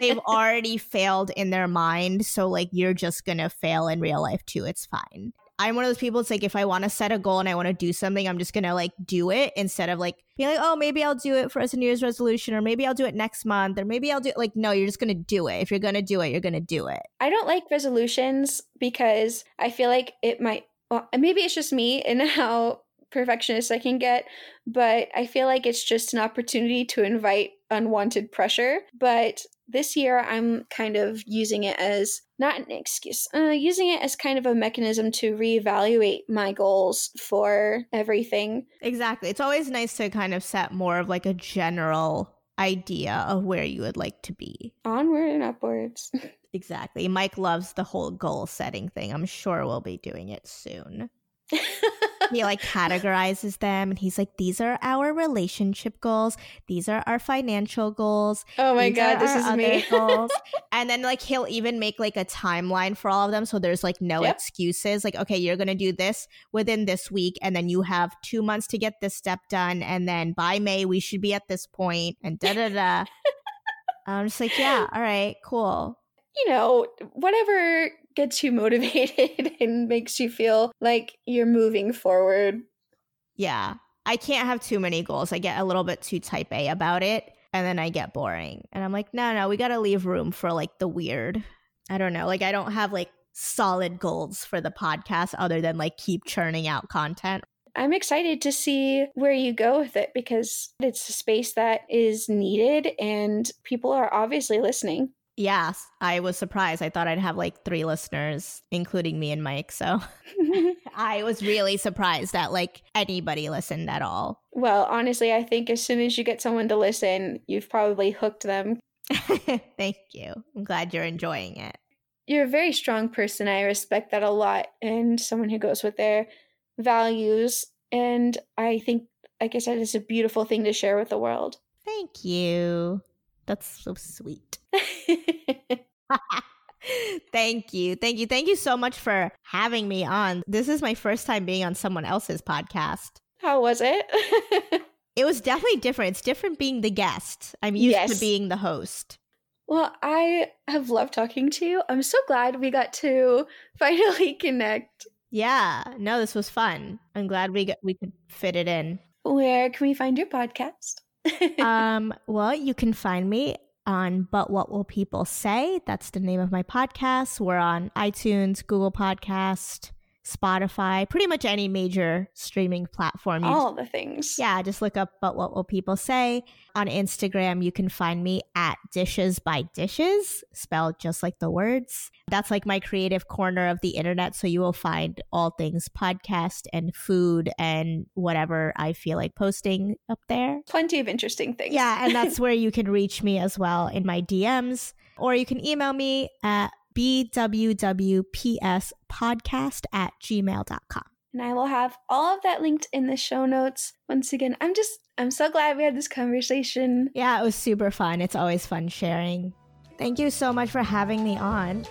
they've already failed in their mind. So like you're just gonna fail in real life too. It's fine. I'm one of those people. It's like if I want to set a goal and I want to do something, I'm just gonna like do it instead of like being like, oh, maybe I'll do it for as a New Year's resolution, or maybe I'll do it next month, or maybe I'll do it. Like, no, you're just gonna do it. If you're gonna do it, you're gonna do it. I don't like resolutions because I feel like it might. Well, maybe it's just me and how perfectionist I can get, but I feel like it's just an opportunity to invite unwanted pressure. But this year, I'm kind of using it as not an excuse, uh, using it as kind of a mechanism to reevaluate my goals for everything. Exactly. It's always nice to kind of set more of like a general idea of where you would like to be. Onward and upwards. exactly. Mike loves the whole goal setting thing. I'm sure we'll be doing it soon. he like categorizes them and he's like these are our relationship goals. These are our financial goals. Oh my god this is me. goals. And then like he'll even make like a timeline for all of them so there's like no yep. excuses like okay you're gonna do this within this week and then you have two months to get this step done and then by may we should be at this point and da da da. I'm just like, yeah, all right, cool. You know, whatever gets you motivated and makes you feel like you're moving forward. Yeah. I can't have too many goals. I get a little bit too type A about it and then I get boring. And I'm like, no, no, we got to leave room for like the weird. I don't know. Like, I don't have like solid goals for the podcast other than like keep churning out content. I'm excited to see where you go with it because it's a space that is needed and people are obviously listening. Yes, I was surprised. I thought I'd have like three listeners, including me and Mike. So I was really surprised that like anybody listened at all. Well, honestly, I think as soon as you get someone to listen, you've probably hooked them. Thank you. I'm glad you're enjoying it. You're a very strong person. I respect that a lot. And someone who goes with their values. And I think, like I said, it's a beautiful thing to share with the world. Thank you. That's so sweet. Thank you. Thank you. Thank you so much for having me on. This is my first time being on someone else's podcast. How was it? it was definitely different. It's different being the guest. I'm used yes. to being the host. Well, I have loved talking to you. I'm so glad we got to finally connect. Yeah, no, this was fun. I'm glad we got, we could fit it in. Where can we find your podcast? um, well, you can find me on But What Will People Say? That's the name of my podcast. We're on iTunes, Google Podcast, Spotify, pretty much any major streaming platform. All the things. Yeah, just look up But What Will People Say. On Instagram, you can find me at Dishes by Dishes, spelled just like the words. That's like my creative corner of the internet. So you will find all things podcast and food and whatever I feel like posting up there. Plenty of interesting things. Yeah, and that's where you can reach me as well in my DMs. Or you can email me at bwwpspodcast at gmail.com. And I will have all of that linked in the show notes. Once again, I'm just, I'm so glad we had this conversation. Yeah, it was super fun. It's always fun sharing. Thank you so much for having me on.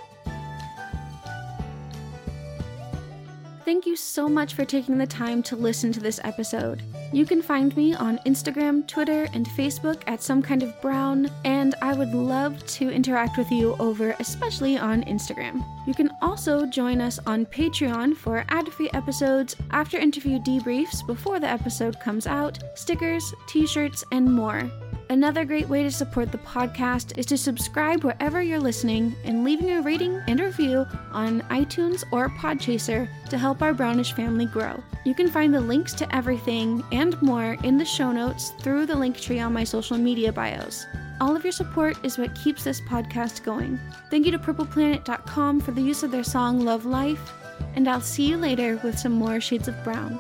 Thank you so much for taking the time to listen to this episode. You can find me on Instagram, Twitter, and Facebook at Some Kind of Brown, and I would love to interact with you over, especially on Instagram. You can also join us on Patreon for ad free episodes, after interview debriefs before the episode comes out, stickers, t shirts, and more. Another great way to support the podcast is to subscribe wherever you're listening and leaving a rating and review on iTunes or Podchaser to help our brownish family grow. You can find the links to everything and more in the show notes through the link tree on my social media bios. All of your support is what keeps this podcast going. Thank you to purpleplanet.com for the use of their song Love Life, and I'll see you later with some more Shades of Brown.